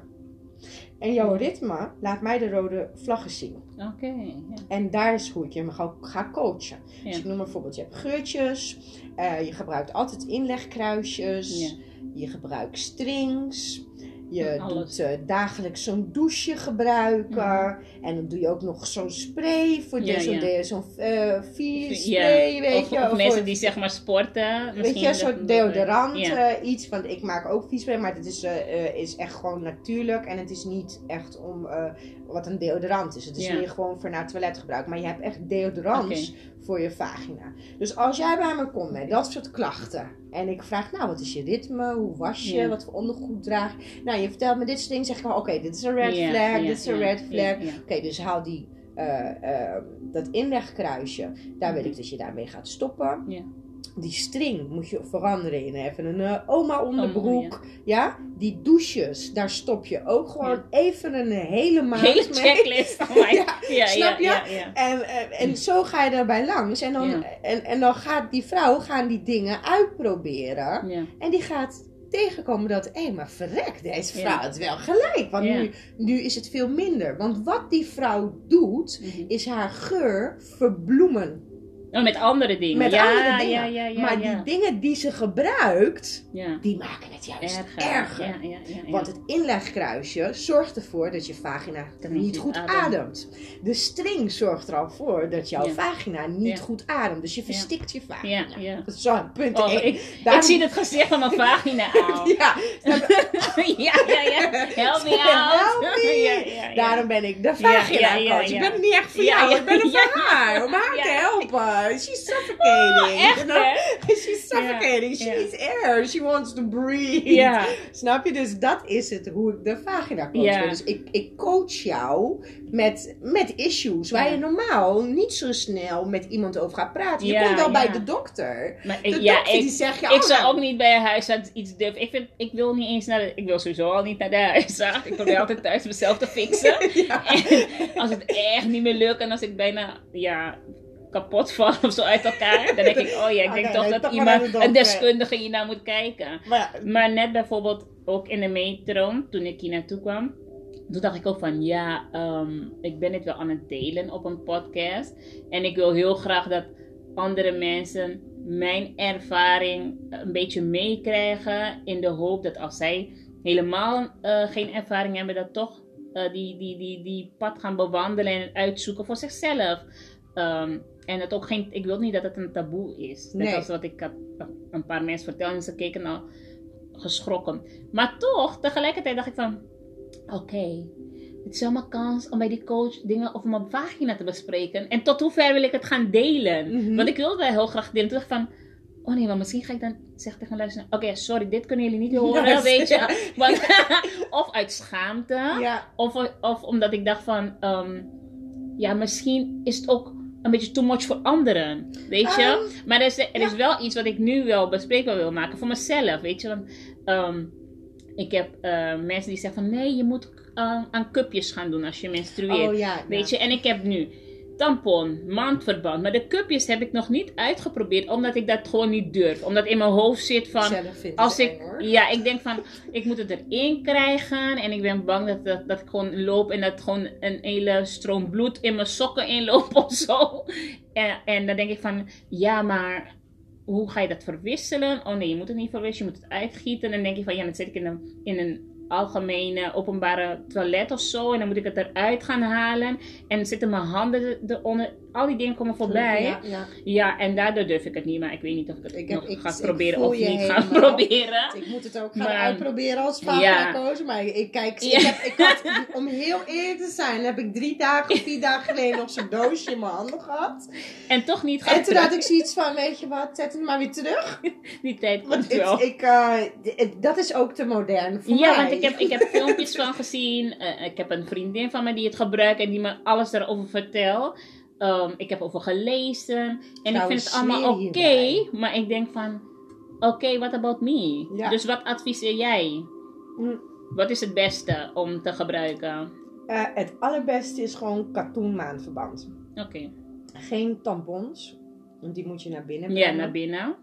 En jouw ritme laat mij de rode vlaggen zien. Oké. ja. En daar is hoe ik je ga, ga coachen. Dus ik noem bijvoorbeeld, je hebt geurtjes, eh, je gebruikt altijd inlegkruisjes, je gebruikt strings, je Alles. doet eh, dagelijks zo'n douche gebruiken. En dan doe je ook nog zo'n spray voor Ja, zo'n ja. de- zo'n eh, Ja. spray, weet of, je. of of mensen voor- die zeg maar sporten. Weet misschien je, soort deodorant, Ja. eh, iets. Want ik maak ook viespray, maar het is, is echt gewoon natuurlijk. En het is niet echt om wat een deodorant is. Het is Ja. meer gewoon voor naar het toilet gebruik. Maar je hebt echt deodorants voor je vagina. Dus als jij bij me komt met dat soort klachten. En ik vraag, nou, wat is je ritme? Hoe was je? Ja. Wat voor ondergoed draag je? Nou, je vertelt me dit soort dingen. zeg ik, oké, dit is een red flag, dit is een red flag. Oké, dus haal die, eh, eh, dat inlegkruisje. Daar wil ik dat je daarmee gaat stoppen. Ja. Die string moet je veranderen in even een eh, oma onderbroek. Oh, ja. die douches, daar stop je ook gewoon even een hele maand Hele checklist. Oh my- Ja, ja, snap je? En, eh, en zo ga je daarbij langs. En dan, en, en dan gaat die vrouw gaan die dingen uitproberen. En die gaat tegenkomen dat, hé, maar verrek, deze vrouw had wel gelijk. Want nu, nu is het veel minder. Want wat die vrouw doet, Mhm. is haar geur verbloemen. Oh, met andere dingen. Met ja, andere dingen. Ja, ja, ja, maar die dingen die ze gebruikt, die maken het juist Erger. Want het inlegkruisje zorgt ervoor dat je vagina Dat niet goed ademt. ademt. De string zorgt er al voor dat jouw vagina niet goed ademt. Dus je verstikt je vagina. Dat is zo, punt Oh, ik, Daarom- ik zie het gezicht van mijn vagina al. Ja, ja, ja, ja. Help me Help out. me. Daarom ben ik de vagina coach. Ik ben niet echt voor jou, ik ben er voor haar. Om haar te helpen. She's suffocating. Oh, echt, you know? She's suffocating. She needs air. She wants to breathe. Ja. Snap je? Dus dat is het, hoe ik de vagina coach. Dus ik, ik coach jou met, met issues waar je normaal niet zo snel met iemand over gaat praten. Je komt wel bij de dokter. Maar De ik, ja, dokter ik, die zegt je ik oh, zou nou, ook niet bij een huisarts iets durven. Ik, vind, ik wil niet eens naar de, Ik wil sowieso al niet naar de huisarts. Ik probeer altijd thuis mezelf te fixen. En als het echt niet meer lukt en als ik bijna ja, kapot val of zo uit elkaar, dan denk ik, oh ja, ik denk Oké, toch nee, dat toch iemand, een deskundige hier naar moet kijken. Maar ja, Maar net bijvoorbeeld ook in de metro, toen ik hier naartoe kwam, toen dacht ik ook van ja, ehm, ik ben dit wel aan het delen op een podcast. En ik wil heel graag dat andere mensen mijn ervaring een beetje meekrijgen. In de hoop dat als zij helemaal eh, geen ervaring hebben, dat toch eh, die, die, die, die pad gaan bewandelen en uitzoeken voor zichzelf. Ehm, en dat ook geen, ik wil niet dat het een taboe is. Net Nee. als wat ik had een paar mensen verteld en ze keken al geschrokken. Maar toch, tegelijkertijd dacht ik van, oké, het is wel mijn kans om bij die coach dingen over mijn vagina te bespreken. En tot hoe ver wil ik het gaan delen? Mhm. Want ik wil het wel heel graag delen. Toen dacht ik van, oh nee, maar misschien ga ik dan zeggen tegen luisteren, oké, sorry, dit kunnen jullie niet horen, weet je. Want, of uit schaamte. ja. Of, of omdat ik dacht van, ehm, ja, misschien is het ook een beetje too much voor anderen, weet je. Ehm, maar er is, er is wel iets wat ik nu wel bespreekbaar wil maken voor mezelf, weet je. Want ehm, ik heb eh, mensen die zeggen van, nee, je moet eh, aan cupjes gaan doen als je menstrueert. Oh ja. Weet je, en ik heb nu tampon, maandverband. Maar de cupjes heb ik nog niet uitgeprobeerd, omdat ik dat gewoon niet durf. Omdat in mijn hoofd zit van, als ik, eng, ja, ik denk van, ik moet het erin krijgen. En ik ben bang dat, dat, dat ik gewoon loop en dat gewoon een hele stroom bloed in mijn sokken inloopt of zo. En, en dan denk ik van, ja, maar hoe ga je dat verwisselen? Oh nee, je moet het niet verwisselen, je moet het uitgieten. En dan denk je van, ja, dan zit ik in een, in een algemene openbare toilet of zo. En dan moet ik het eruit gaan halen. En zitten mijn handen eronder. Al die dingen komen voorbij. Ja, ja. Ja, en daardoor durf ik het niet. Maar ik weet niet of ik het Ik heb- nog ik- ga proberen of niet ga proberen. Ik moet het ook gaan Maar- uitproberen als Ja. vaginacoach. Maar ik, kijk, ik Ja. heb, ik had, om heel eerlijk te zijn, heb ik drie dagen of vier dagen geleden nog zo'n doosje in mijn handen gehad. En toch niet En toen had ik zoiets van, weet je wat, zet het maar weer terug. Die tijd Want komt wel. het- ik, eh, het- dat is ook te modern voor Ja, mij. want ik heb, ik heb filmpjes van gezien. Eh, ik heb een vriendin van me die het gebruikt en die me alles daarover vertelt. Ehm, ik heb over gelezen. En ik vind het allemaal oké. maar ik denk van, oké, what about me? Ja. Dus wat adviseer jij? Mm. Wat is het beste om te gebruiken? Eh, het allerbeste is gewoon katoen maandverband. Oké. Geen tampons, want die moet je naar binnen Ja, naar binnen.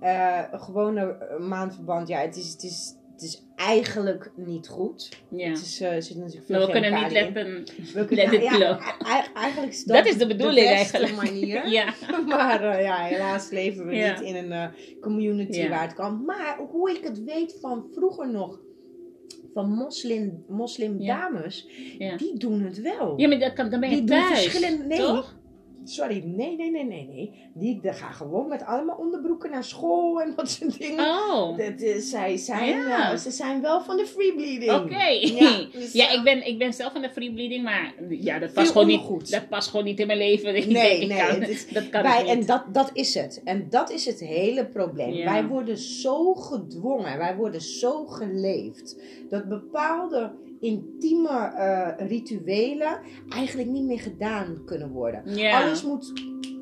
Eh, een gewone eh, maandverband, ja, het is, het, is, het is eigenlijk niet goed. Ja. Het is, eh, er zit natuurlijk veel Maar we kunnen niet letten. We kunnen- let it ja, ja, e- eigenlijk is dat, Dat is de bedoeling de eigenlijk. manier. Ja. Maar eh, ja, helaas leven we Ja. niet in een eh, community waar het kan. Maar hoe ik het weet van vroeger nog, van moslim, moslim Ja. dames, Ja. die doen het wel. Ja, maar dat kan, dan ben je Die doen thuis. verschillende- nee. Toch? Sorry, nee, nee, nee, nee, nee. Die, gaan gewoon met allemaal onderbroeken naar school en dat soort dingen. Oh. Dat is, zij zijn, Ja. eh, ze zijn wel van de free bleeding. Oké. Ja, dus, Ja, eh, ik ben, ik ben zelf van de free bleeding, maar ja, dat past, gewoon niet, ondergoed. dat past gewoon niet in mijn leven. Nee, ik nee, kan- is- dat kan Wij, ik en niet. dat, dat is het. En dat is het hele probleem. Ja. Wij worden zo gedwongen, wij worden zo geleefd, dat bepaalde intieme eh, rituelen eigenlijk niet meer gedaan kunnen worden. Alles moet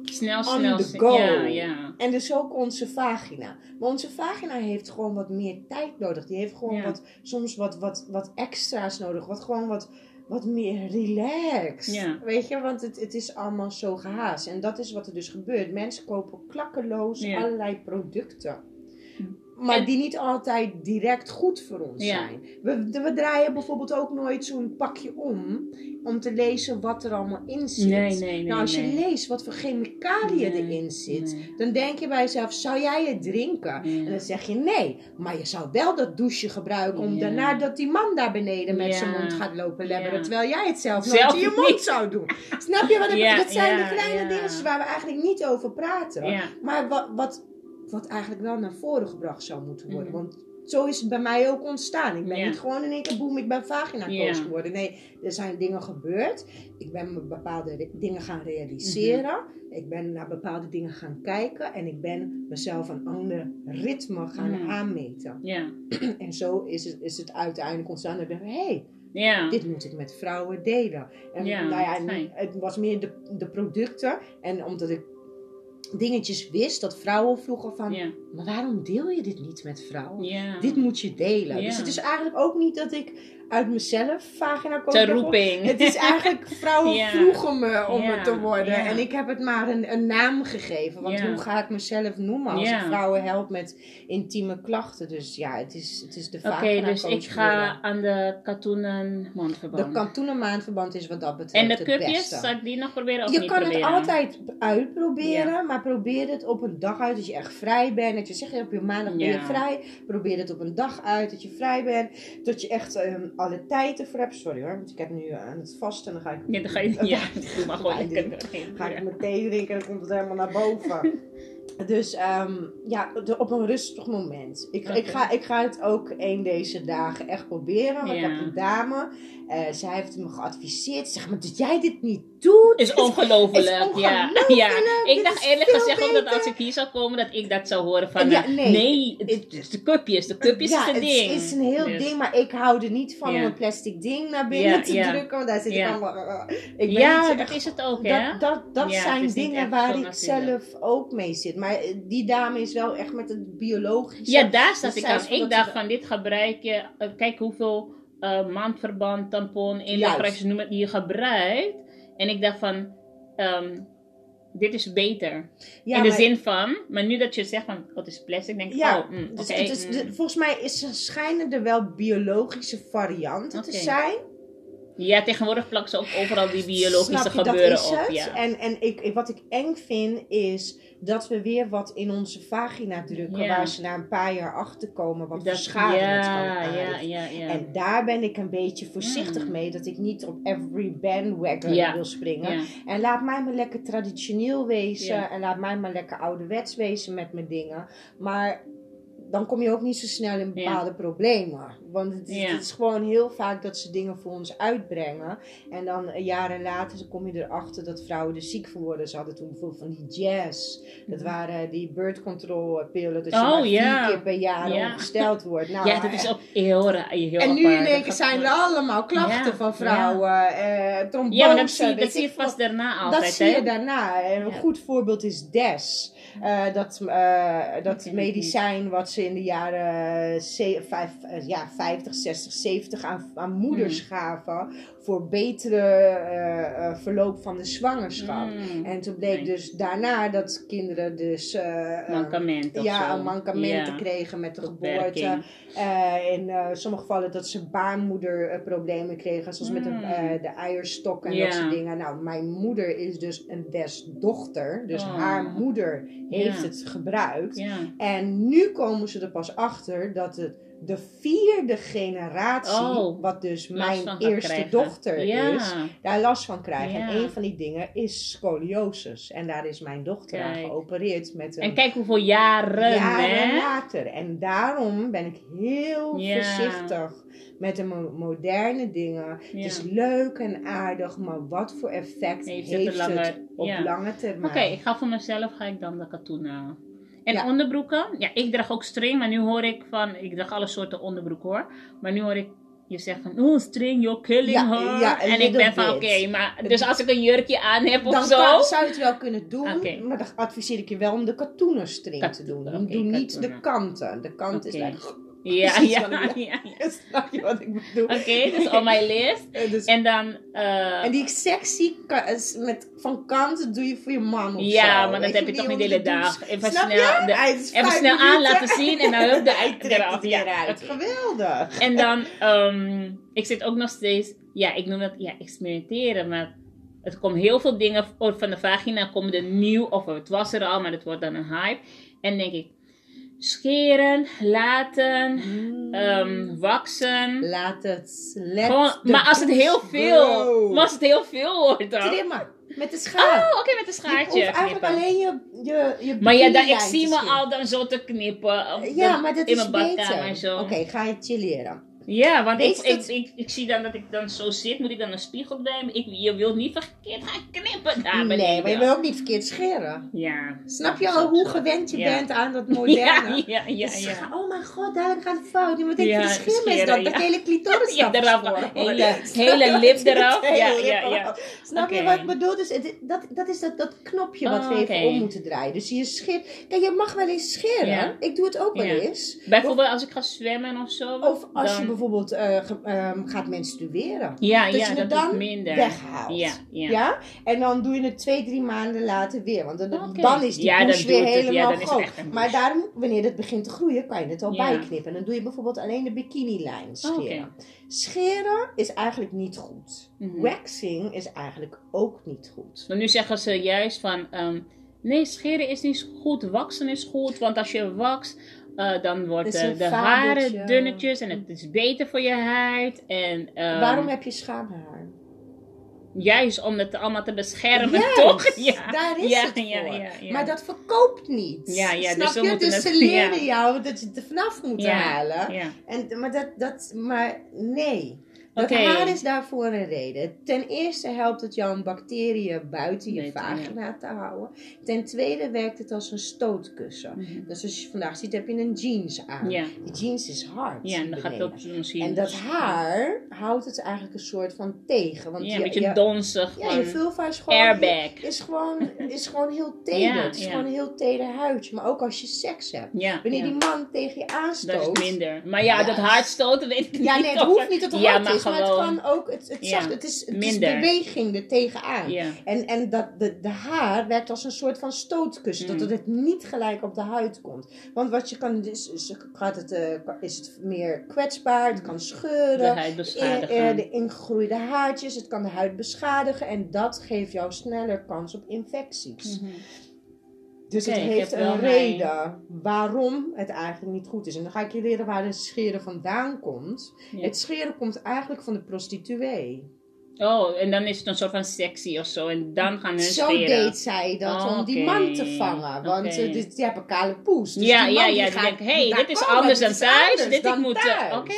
snel, on snel. the go. Ja, ja. En dus ook onze vagina. Maar onze vagina heeft gewoon wat meer tijd nodig. Die heeft gewoon Ja. wat, soms wat, wat, wat extra's nodig. Wat gewoon wat, wat meer relaxed. Ja. Weet je, want het, het is allemaal zo gehaast. En dat is wat er dus gebeurt. Mensen kopen klakkeloos allerlei producten. Maar En- die niet altijd direct goed voor ons Ja. zijn. We, we draaien bijvoorbeeld ook nooit zo'n pakje om. Om te lezen wat er allemaal in zit. Nee, nee, nee. nou, als je leest wat voor chemicaliën erin zit. Dan denk je bij jezelf, zou jij het drinken? En dan zeg je nee, maar je zou wel dat douche gebruiken om daarna dat die man daar beneden met zijn mond gaat lopen lebberen. Terwijl jij het zelf, Zelf in je mond niet. zou doen. Snap je wat ik bedoel? Dat zijn de kleine dingen waar we eigenlijk niet over praten. Maar wat, wat, wat eigenlijk wel naar voren gebracht zou moeten worden. Mhm. Want zo is het bij mij ook ontstaan. Ik ben niet gewoon in één keer boem, ik ben vagina coach geworden. Nee, er zijn dingen gebeurd. Ik ben bepaalde dingen gaan realiseren. Mhm. Ik ben naar bepaalde dingen gaan kijken. En ik ben mezelf een ander ritme gaan aanmeten. Ja. En zo is het, is het uiteindelijk ontstaan. Dat ik dacht, hey, Ja. dit moet ik met vrouwen delen. En Ja, nou ja, het was meer de, de producten. En omdat ik dingetjes wist dat vrouwen vroegen van... Maar waarom deel je dit niet met vrouwen? Ja. Dit moet je delen. Ja. Dus het is eigenlijk ook niet dat ik uit mezelf vagina coach Ter roeping. Het is eigenlijk, vrouwen Ja. vroegen me om het te worden. En ik heb het maar een, een naam gegeven. Want hoe ga ik mezelf noemen als ik vrouwen help met intieme klachten? Dus ja, het is, het is de Oké, vagina dus coach ik ga aan de katoenen De mondverband. kantoenen maandverband is wat dat betreft en de cupjes, zal ik die nog proberen of Je niet kan proberen? het altijd uitproberen, maar probeer het op een dag uit dat je echt vrij bent. Dat je zegt, op je maandag ben je Ja. vrij. Probeer het op een dag uit dat je vrij bent. Dat je echt ehm, alle tijd ervoor hebt. Sorry hoor, want ik heb nu aan het vasten en dan ga ik... Ja, dan ga je, ja, doe maar gewoon Ja, lekker. Ga ik mijn thee drinken en dan komt het helemaal naar boven. Dus ehm, ja, de- op een rustig moment. Ik, ik, ga, ik ga het ook een deze dagen echt proberen. Want ik Ja. heb een dame, eh, zij heeft me geadviseerd. Zeg maar, dat jij dit niet doet. Is ongelooflijk, Is ja. ja. Ik dit dacht eerlijk gezegd ook dat als ik hier zou komen, dat ik dat zou horen van... Ja, eh, nee. het is de cupjes. De cupjes ja, is het het ding. is een heel Dus- ding, maar ik hou er niet van Ja. om een plastic ding naar binnen te drukken. Want daar zit ik allemaal... uh, ik Ja, niet dat is het ook, hè? Dat, dat, dat het zijn dingen waar ik natuurlijk. zelf ook mee zit. Maar eh, die dame is wel echt met het biologische. Ja, daar zat ik aan. Ik dacht van dit gebruik je. eh, kijk hoeveel eh, maandverband, tampon, electrosjes noem het die je gebruikt. En ik dacht van ehm, dit is beter. Ja, in de maar- zin van, maar nu dat je zegt van, het is plastic, denk ik, Ja, oh, mm, dus mm. de- volgens mij is, schijnen er wel biologische varianten te zijn. Ja, tegenwoordig plakken ze ook overal die biologische je, gebeuren op. het. Ja. En, en ik, wat ik eng vind is dat we weer wat in onze vagina drukken, Ja. waar ze na een paar jaar achter komen wat voor schade het kan ja, ja, aanrichten. ja, ja. En daar ben ik een beetje voorzichtig Mm. mee, dat ik niet op every bandwagon wil springen. En laat mij maar lekker traditioneel wezen. En laat mij maar lekker ouderwets wezen met mijn dingen. Maar dan kom je ook niet zo snel in Ja. bepaalde problemen. Want het Ja. het is gewoon heel vaak dat ze dingen voor ons uitbrengen. En dan eh, jaren later kom je erachter dat vrouwen er ziek van worden. Ze hadden toen bijvoorbeeld van die jazz. Dat waren die birth control pillen. Dat je Mhm. Oh, maar vier ja. keer per jaar Ja. ongesteld wordt. Nou, ja, dat is ook heel raar. Heel en nu in één keer zijn er allemaal klachten van vrouwen. eh trombose, Ja, maar dat zie, dat zie je vast daarna altijd, Dat zie je daarna. En een goed voorbeeld is DES. Eh, dat eh, dat medicijn wat ze in de jaren ze- vijf, eh, ja, 50, 60, 70 aan, aan moeders Hmm. gaven. Voor betere verloop van de zwangerschap. Mm. En toen bleek Nee. dus daarna dat kinderen dus... Mankement of ja, zo. mankementen Ja. kregen met de geboorte. Beperking. In sommige gevallen dat ze baarmoederproblemen kregen, zoals met de, Mm. de eierstok en Ja. dat soort dingen. Nou, mijn moeder is dus een desdochter, dus Oh. haar moeder heeft het gebruikt. En nu komen ze er pas achter dat het de vierde generatie, Oh, wat dus mijn eerste krijgen. dochter ja. is, daar last van krijgen. Ja. En een van die dingen is scoliosis. En daar is mijn dochter aan geopereerd met een En kijk hoeveel jaren, jaren hè? later. En daarom ben ik heel Ja. voorzichtig met de mo- moderne dingen. Het is leuk en aardig, maar wat voor effect Heeft heeft, het het, op ja. lange termijn? Oké, ik ga voor mezelf ga ik dan de katoen halen. En Ja. onderbroeken? Ja, ik draag ook string, maar nu hoor ik van, ik draag alle soorten onderbroek hoor. Maar nu hoor ik je zegt van, oh string, you're killing Ja, her. ja, en ik ben van, oké, maar dus als ik een jurkje aan heb of dan zo. kan- zou je het wel kunnen doen, maar dan adviseer ik je wel om de katoenen string te doen. Doe niet de katoenen. kanten. De kant is Oké. Ja, ja, ja. snap je wat ik bedoel? Oké, dus op mijn list. Dus- En dan, eh, en die sexy met, van kanten doe je voor je man of ja, zo. maar dat heb je toch niet de hele dag. Even snel, de- even snel aan laten zien en dan hup de trekt eraf. Ja, uit. Geweldig. En dan, ehm, ik zit ook nog steeds, ja, ik noem dat, ja, experimenteren, maar het komt heel veel dingen van de vagina komen er nieuw, of het was er al, maar het wordt dan een hype. En denk ik, scheren, laten, ehm waxen. Laat het let Gewoon, maar als het heel veel, grow. maar als het heel veel wordt dan. Trimmen. Met de schaar. Oh, oké, met je schaartje hoeft eigenlijk alleen je, je, je Maar ja, dan, ik zie me al dan zo te knippen. Ja, de- maar dat in is mijn badkamer beter. en zo. Oké, ga je chilleren. Ja, want ik, ik, ik, ik zie dan dat ik dan zo zit, moet ik dan een spiegel me. Ik, je wilt niet verkeerd gaan knippen daar nee, maar je wil ook niet verkeerd scheren. Ja. Snap je al hoe gewend je Ja. bent aan dat moderne? ja, ja, Dus ja. Oh mijn god, dadelijk gaat het fout. Wat denk je Ja, schim is scheren, dat? Dat hele clitoris Ja, eraf. Hele, hele lip eraf. Ja, ja, ja. Snap je wat ik bedoel? Dus het, dat, dat is dat, dat knopje wat Oh, we even oké. om moeten draaien. Dus je scheert. Kijk, je mag wel eens scheren. Ik doe het ook wel eens. Bijvoorbeeld als ik ga zwemmen of zo. Of als dan... je bijvoorbeeld eh, ehm, gaat menstrueren. Ja, dat ja, je het dan minder. weghaalt. Ja, ja. Ja? En dan doe je het twee, drie maanden later weer. Want dan, dan is die Ja, weer doet het- ja, helemaal groot. maar daarom, wanneer het begint te groeien, kan je het al bijknippen. En dan doe je bijvoorbeeld alleen de bikinilijn scheren. Scheren is eigenlijk niet goed. Mhm. Waxing is eigenlijk ook niet goed. Maar nu zeggen ze juist van, ehm, nee, scheren is niet goed, waksen is goed. Want als je wakst, eh, dan een de fabeltje. haren dunnetjes en het is beter voor je huid. En, ehm, Waarom heb je schaamhaar? Juist om het allemaal te beschermen, Juist, toch? Ja, daar is ja, het ja, voor. ja, ja. Maar dat verkoopt niet. Ja, ja, Snap dus je? dus het- ze leren jou dat je het er vanaf moet halen. ja. En, maar, dat, dat, maar nee. Dat Oké. haar is daarvoor een reden. Ten eerste helpt het jou om bacteriën buiten je Beter, vagina te houden. Ten tweede werkt het als een stootkussen. Mhm. Dus als je vandaag ziet, heb je een jeans aan. Ja. Die jeans is hard. Ja, en dan gaat het ook beneden. misschien... En dat haar houdt het eigenlijk een soort van tegen. Want Ja, je, een beetje je- donzig. ja, je vulva is gewoon, airbag. is gewoon, is gewoon heel teder. Ja, het is gewoon een heel teder huidje. Maar ook als je seks hebt. Ja, Wanneer die man tegen je Dat is aanstoot. minder. Maar ja, dat hardstoten weet ik niet. Ja, nee, het hoeft niet dat het hard is. Maar het kan ook, het, het, Ja, zacht, het, is, het is beweging er tegenaan. Ja. En, en dat, de, de haar werkt als een soort van stootkussen, Mm. dat het niet gelijk op de huid komt. Want wat je kan, is, is, gaat het, eh, is het meer kwetsbaar, het kan scheuren. De huid in- eh, de ingegroeide haartjes, het kan de huid beschadigen en dat geeft jou sneller kans op infecties. Mhm. Dus het ik heeft een mijn- reden waarom het eigenlijk niet goed is. En dan ga ik je leren waar het scheren vandaan komt. Ja. Het scheren komt eigenlijk van de prostituee. Oh, en dan is het een soort van sexy of zo. En dan gaan hun Zo deed zij dat Oh, om die man te vangen. Want Oké. eh, dit- die hebben kale poes. Dus ja, die ja, man ja. die gaat daar dit is anders dan thuis. Dit ik dan moet... eh. Oké.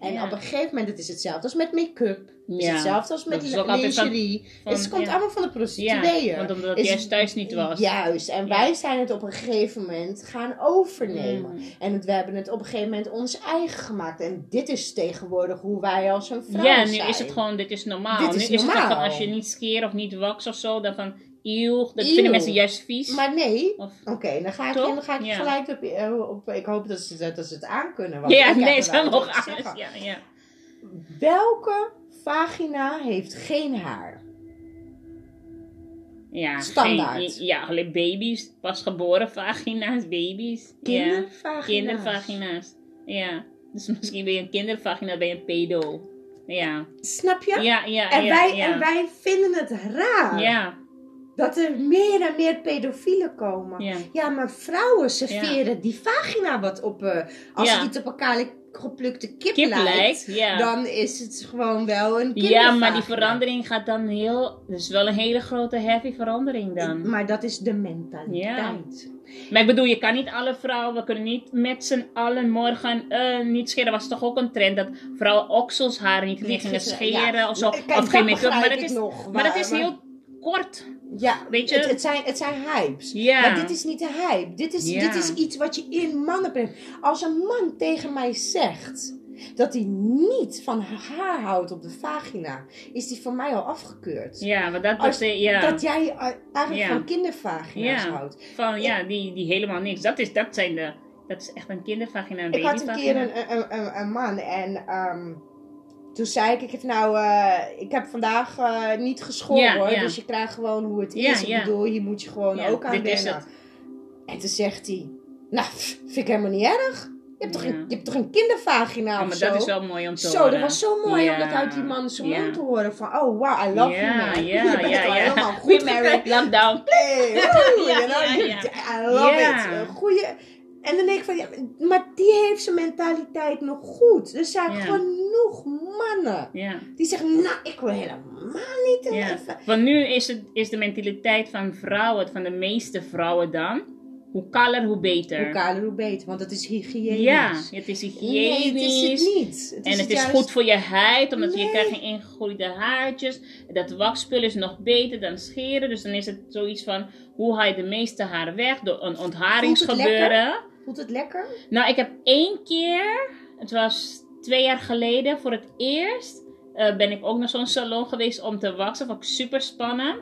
En ja. op een gegeven moment, het is hetzelfde als met make-up. Het is Ja. hetzelfde als met van- lingerie. van- het komt ja. allemaal van de prostitueeën. Ja, want omdat het Is- juist thuis niet was. Juist, en Ja. wij zijn het op een gegeven moment gaan overnemen. Mm. En het, we hebben het op een gegeven moment ons eigen gemaakt. En dit is tegenwoordig hoe wij als een vrouw Ja, nu zijn. is het gewoon, dit is normaal. Dit is nu is het normaal. van, als je niet scheert of niet wax of zo, dan van, eeuw, dat Eeuw. vinden mensen juist vies. Maar nee, oké, dan ga ik, dan ga ik Ja. gelijk op, eh, op... Ik hoop dat ze, dat ze het aankunnen. want ja, nee, ze zijn anders. zeggen. Ja, ja. Welke vagina heeft geen haar? ja Standaard. geen- ja, alleen baby's, pasgeboren vagina's, baby's. Ja. Kindervagina's. Kindervagina's. Ja. Dus misschien ben je een kindervagina, ben je een pedo. Ja. Snap je? Ja, ja, En, ja. wij, ja. en wij vinden het raar Ja, dat er meer en meer pedofielen komen. ja. Ja, maar vrouwen serveren die vagina wat op... eh, als het niet op elkaar geplukte kip, Kip lijkt, ja. dan is het gewoon wel een Ja, kindervagina. maar die verandering gaat dan heel... Dat is wel een hele grote heavy verandering dan. Maar dat is de mentaliteit. Maar ik bedoel, je kan niet alle vrouwen... We kunnen niet met z'n allen morgen eh, niet scheren. Dat was toch ook een trend dat vrouwen okselsharen niet meer Niet gingen scheren ja. of zo. Kijk, of geen make-up. Maar dat ik is, nog, maar dat is heel kort. Ja, Weet je? Het, het, zijn, het zijn hypes. Ja. Maar dit is niet een hype. Dit is, Ja. dit is iets wat je in mannen brengt. Als een man tegen mij zegt dat hij niet van haar houdt op de vagina, is die van mij al afgekeurd. Ja, maar dat was... de- Ja. Dat jij eh, eigenlijk Ja. van kindervagina's Ja. houdt. Van, ja, die, die helemaal niks. Dat, is, dat zijn de... Dat is echt een kindervagina, een Ik had een keer een, een, een man en ehm, toen zei ik, ik heb nou, eh, ik heb vandaag eh, niet geschoren hoor, dus je krijgt gewoon hoe het is. Ik bedoel, hier moet je gewoon ook aan wennen. En toen zegt hij, nou, pff, vind ik helemaal niet erg. Je hebt, toch, een, je hebt toch een kindervagina Ja, of maar zo? dat is wel mooi om te Zo, horen. dat was zo mooi om dat uit die man zijn mond te horen. Van, oh wow, I love you man. Ja, je bent ja, helemaal goed married. Lockdown. Hey, you know. I love it. Een. En dan denk ik van, ja, maar die heeft zijn mentaliteit nog goed. Er zijn Ja. genoeg mannen Ja. die zeggen, nou, ik wil helemaal niet Ja. even... Want nu is, het, is de mentaliteit van vrouwen, van de meeste vrouwen dan, hoe kaler, hoe beter. Hoe kaler, hoe beter, want dat is hygiënisch. Ja, het is Nee, hygiënisch. het is het niet. Het en het is juist- goed voor je huid, omdat je krijgt geen ingegroeide haartjes. Dat wakspul is nog beter dan scheren. Dus dan is het zoiets van, hoe haal je de meeste haar weg? Door een ontharingsgebeuren. Voelt het lekker? Nou, ik heb één keer, het was twee jaar geleden, voor het eerst eh, ben ik ook naar zo'n salon geweest om te waksen. Vond ik super spannend.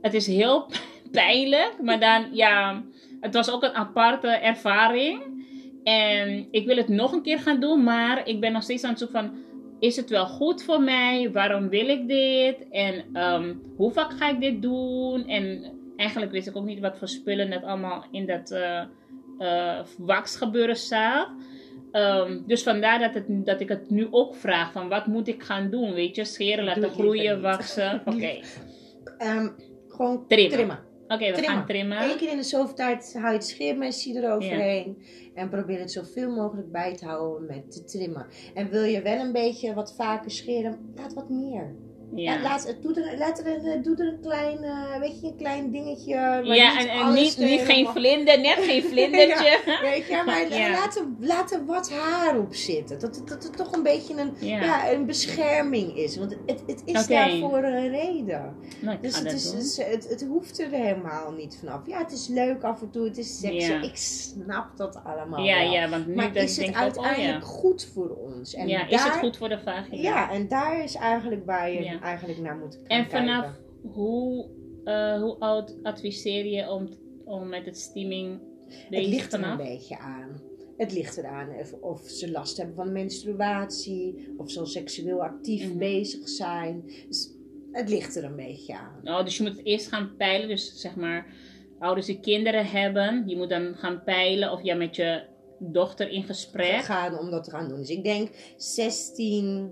Het is heel pijnlijk, maar dan, ja, het was ook een aparte ervaring. En ik wil het nog een keer gaan doen, maar ik ben nog steeds aan het zoeken van, is het wel goed voor mij? Waarom wil ik dit? En ehm, hoe vaak ga ik dit doen? En eigenlijk wist ik ook niet wat voor spullen net allemaal in dat eh eh waxgebeuren zat. Ehm, dus vandaar dat, het, dat ik het nu ook vraag van wat moet ik gaan doen? Weet je, scheren, laten groeien, waksen. Oké, Ehm, gewoon Trimmen. trimmen. Oké, we Trimmen. gaan trimmen. Eén keer in de zoveel tijd hou je het scheermesje eroverheen. En probeer het zoveel mogelijk bij te houden met te trimmen. En wil je wel een beetje wat vaker scheren, laat wat meer. Ja. Ja, laat, het- doe, er, laat er, een- doe er een klein, eh, weet je, een klein dingetje. ja niet en, niet, niet geen helemaal- vlinder, net geen vlindertje. Weet je, maar Ja. laat, er, laat er wat haar op zitten. Dat, het- dat het toch een beetje een, Ja. ja. een bescherming is. Want het, het is Oké. daarvoor een reden. Nou, Dus het, is, het, het, hoeft er helemaal niet vanaf. Ja, het is leuk af en toe, het is sexy. Ja. Ik snap dat allemaal ja, wel. ja, want nu maar is het ook, oh uiteindelijk ja. goed voor ons? En ja, daar, is het goed voor de vagina? Ja, en daar is eigenlijk waar je Ja. eigenlijk naar moet gaan En vanaf kijken. hoe, eh, hoe oud adviseer je om, om met het steaming Het ligt er een beetje aan. Het ligt eraan of, of ze last hebben van menstruatie, of ze al seksueel actief Mhm. bezig zijn. Dus het ligt er een beetje aan. Oh, dus je moet het eerst gaan peilen. Dus zeg maar, ouders die kinderen hebben, je moet dan gaan peilen of jij met je dochter in gesprek. gaan om dat te gaan doen. Dus ik denk 16,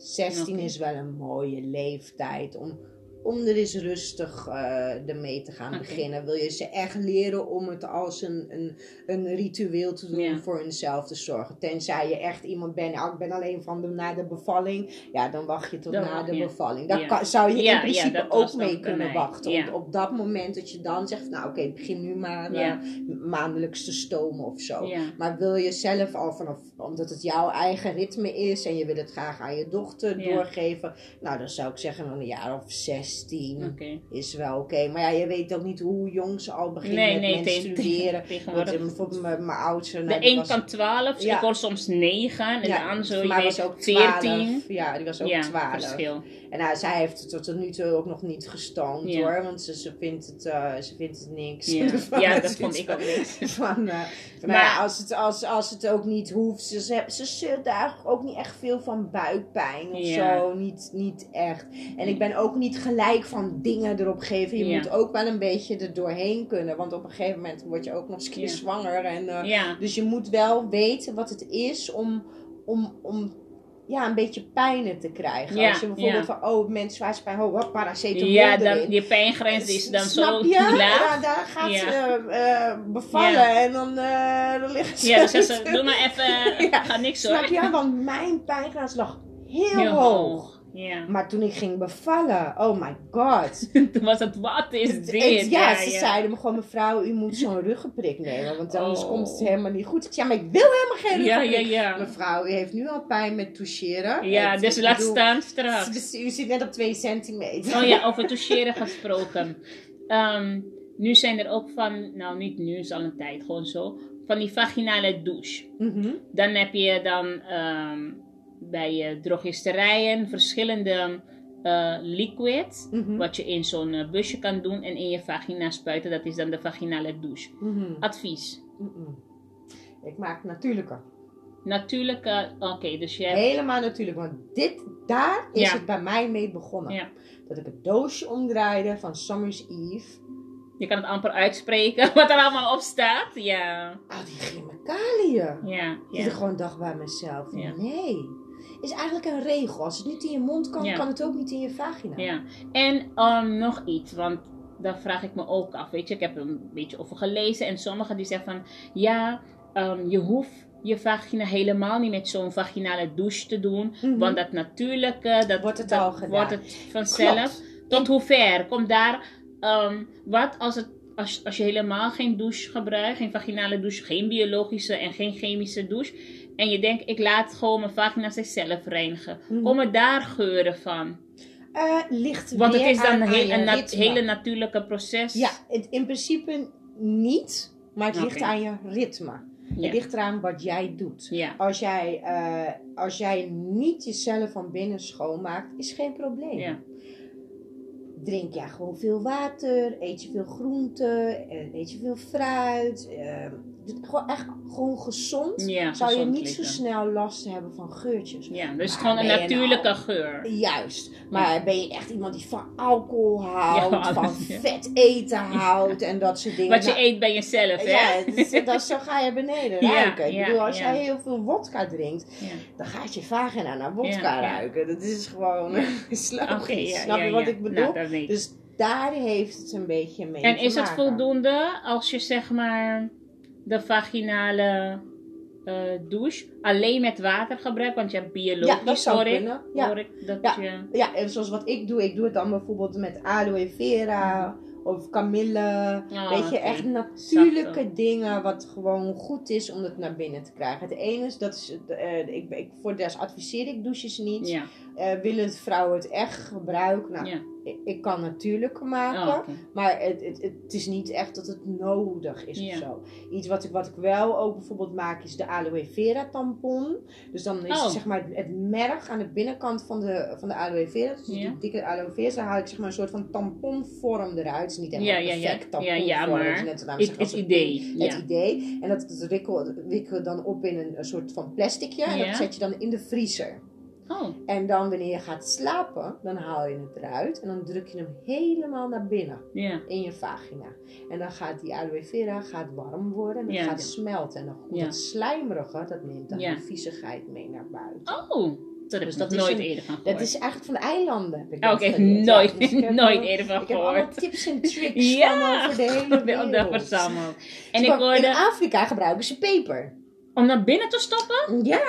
16 Oké. is wel een mooie leeftijd om, om er eens rustig eh ermee te gaan beginnen. Wil je ze echt leren om het als een, een, een ritueel te doen Ja. voor hunzelf te zorgen. Tenzij je echt iemand bent, nou, ik ben alleen van de, na de bevalling. Ja, dan wacht je tot Dan na de bevalling. Daar Ja. zou je in principe ook mee kunnen wachten. Want op dat moment dat je dan zegt, nou oké, begin nu maar eh, maandelijks te stomen of zo. Maar wil je zelf al vanaf, omdat het jouw eigen ritme is en je wil het graag aan je dochter doorgeven, nou dan zou ik zeggen een jaar of 16 Oké. is wel oké. Maar ja, je weet ook niet hoe jong ze al beginnen Nee, met nee, tegen-. Want, tegenwoordig. bijvoorbeeld mijn, mijn oudste, De nou, een was- kan 12, Ja. ik hoor soms 9 en ja, de ander zo, je was ook 12. 14. Ja, die was ook ja, 12. verschil. En nou, zij heeft het tot nu toe ook nog niet gestoomd Ja. hoor, want ze, ze, vindt het, eh, ze vindt het niks. Ja, dat vond ik ook niks. Van, eh, Maar- als het, als, als het ook niet hoeft. Ze, ze, ze zeurt daar ook niet echt veel van buikpijn of Ja. zo. Niet, niet echt. En ik ben ook niet gelijk van dingen erop geven. Je moet ook wel een beetje er doorheen kunnen. Want op een gegeven moment word je ook nog eens zwanger. En, eh, Dus je moet wel weten wat het is om, om, om ja, een beetje pijnen te krijgen. Ja, Als je bijvoorbeeld ja. van, oh, menstruatiepijn, oh, wat paracetamol ja dan, je pijngrens is dan Snap zo je? laag. Ja, daar gaat ze eh, bevallen en dan, eh dan ligt ze... Ja, dus ze, doe maar even, ga niks hoor. Snap je? Want mijn pijngrens lag heel, Heel hoog. hoog. Ja. Maar toen ik ging bevallen, oh my god. Toen was het, wat is Het- dit? ja, ze zeiden me gewoon, mevrouw, u moet zo'n ruggenprik nemen, want anders Oh. komt het helemaal niet goed. Ik zei, maar ik wil helemaal geen Ja, ruggenprik. ja, ja. Mevrouw, u heeft nu al pijn met toucheren. Ja, Het- dus laat bedoel, staan straks. dus U zit net op 2 centimeter. Oh ja, over toucheren gesproken. Ehm, nu zijn er ook van, nou niet nu, is al een tijd gewoon zo, van die vaginale douche. Mhm. Dan heb je dan ehm, bij eh, drogisterijen verschillende eh, liquid, Mhm. wat je in zo'n eh, busje kan doen en in je vagina spuiten. Dat is dan de vaginale douche. Mhm. Advies. Mhm. Ik maak natuurlijke. Natuurlijke, oké, dus je hebt, Helemaal natuurlijk, want dit, daar is Ja. het bij mij mee begonnen. Ja. Dat ik het doosje omdraaide van Summer's Eve. je kan het amper uitspreken wat er allemaal op staat. Ja, Al die chemicaliën. ja, ik ja. gewoon dacht bij mezelf, Ja. nee. Is eigenlijk een regel. Als het niet in je mond kan, Ja. kan het ook niet in je vagina. Ja, en ehm, nog iets, want daar vraag ik me ook af. Weet je, ik heb er een beetje over gelezen en sommigen die zeggen van ja, ehm, je hoeft je vagina helemaal niet met zo'n vaginale douche te doen, Mhm. want dat natuurlijke, dat Wordt het al gedaan. wordt het vanzelf. Klopt. Tot hoe ver komt daar? ehm, wat als het als, als je helemaal geen douche gebruikt, geen vaginale douche, geen biologische en geen chemische douche. En je denkt, ik laat gewoon mijn vagina zichzelf reinigen. Mhm. Komen daar geuren van? Eh, ligt Want het is dan aan, een, aan nat- hele natuurlijke proces. Ja, het, in principe niet. Maar het ligt aan je ritme. Ja. Het ligt eraan wat jij doet. Ja. Als jij, eh, als jij niet jezelf van binnen schoonmaakt, is geen probleem. Ja. Drink jij gewoon veel water, eet je veel groenten, eh, eet je veel fruit. Gewoon echt gewoon gezond. Ja, zou je niet zo snel last hebben van geurtjes. Ja, dus Maar gewoon een natuurlijke nou- geur. Juist. Maar ben je echt iemand die van alcohol houdt, Ja, van vet eten houdt en dat soort dingen. Wat je Nou, eet bij jezelf, hè? ja, dus, dat, zo ga je beneden ruiken. Ik bedoel, als jij heel veel wodka drinkt, Ja. dan gaat je vagina naar wodka ruiken. Dat is gewoon logisch. Ja, Snap je wat ik bedoel? Nou, ik. Dus daar heeft het een beetje mee en is het voldoende als je zeg maar de vaginale eh, douche alleen met water gebruikt? Want je hebt biologisch, Ja, dat zou hoor ik. Ja. hoor ik dat Ja. je... Ja, en zoals wat ik doe, ik doe het dan bijvoorbeeld met aloe vera of kamille. Oh, Weet je, echt natuurlijke dingen wat gewoon goed is om het naar binnen te krijgen. Het ene is, dat is, eh, ik, ik, voor des adviseer ik douches niet. Eh, willen vrouwen het echt gebruiken? Nou, Ja. ik, ik kan natuurlijk maken. Oh. Maar het, het, het is niet echt dat het nodig is Ja. of zo. Iets wat ik, wat ik wel ook bijvoorbeeld maak is de aloe vera tampon. Dus dan is Oh. het, zeg maar het merg aan de binnenkant van de, van de aloe vera. Dus Ja. die dikke aloe vera. Dan haal ik zeg maar een soort van tamponvorm eruit. Het is niet helemaal perfect tamponvorm. ja, maar Het is net, Het, het een idee. het idee. En dat, wikkel, wikkel dan op in een, een soort van plasticje. En dat zet je dan in de vriezer. Oh, En dan wanneer je gaat slapen, dan haal je het eruit. En dan druk je hem helemaal naar binnen in je vagina. En dan gaat die aloe vera gaat warm worden en dan gaat smelten. En dan komt dat slijmerige, dat neemt dan die viezigheid mee naar buiten. Oh, heb Dus dat nooit een- eerder van Dat gehoord. is eigenlijk van de eilanden. Heb ik Oh, dat geleerd. Ja, nooit, dus ik nooit al- eerder van Ik heb gehoord. tips en tricks Ja, van over de hele dat wereld. verzameld. En ik In Afrika gebruiken ze peper. Om naar binnen te stoppen? Ja,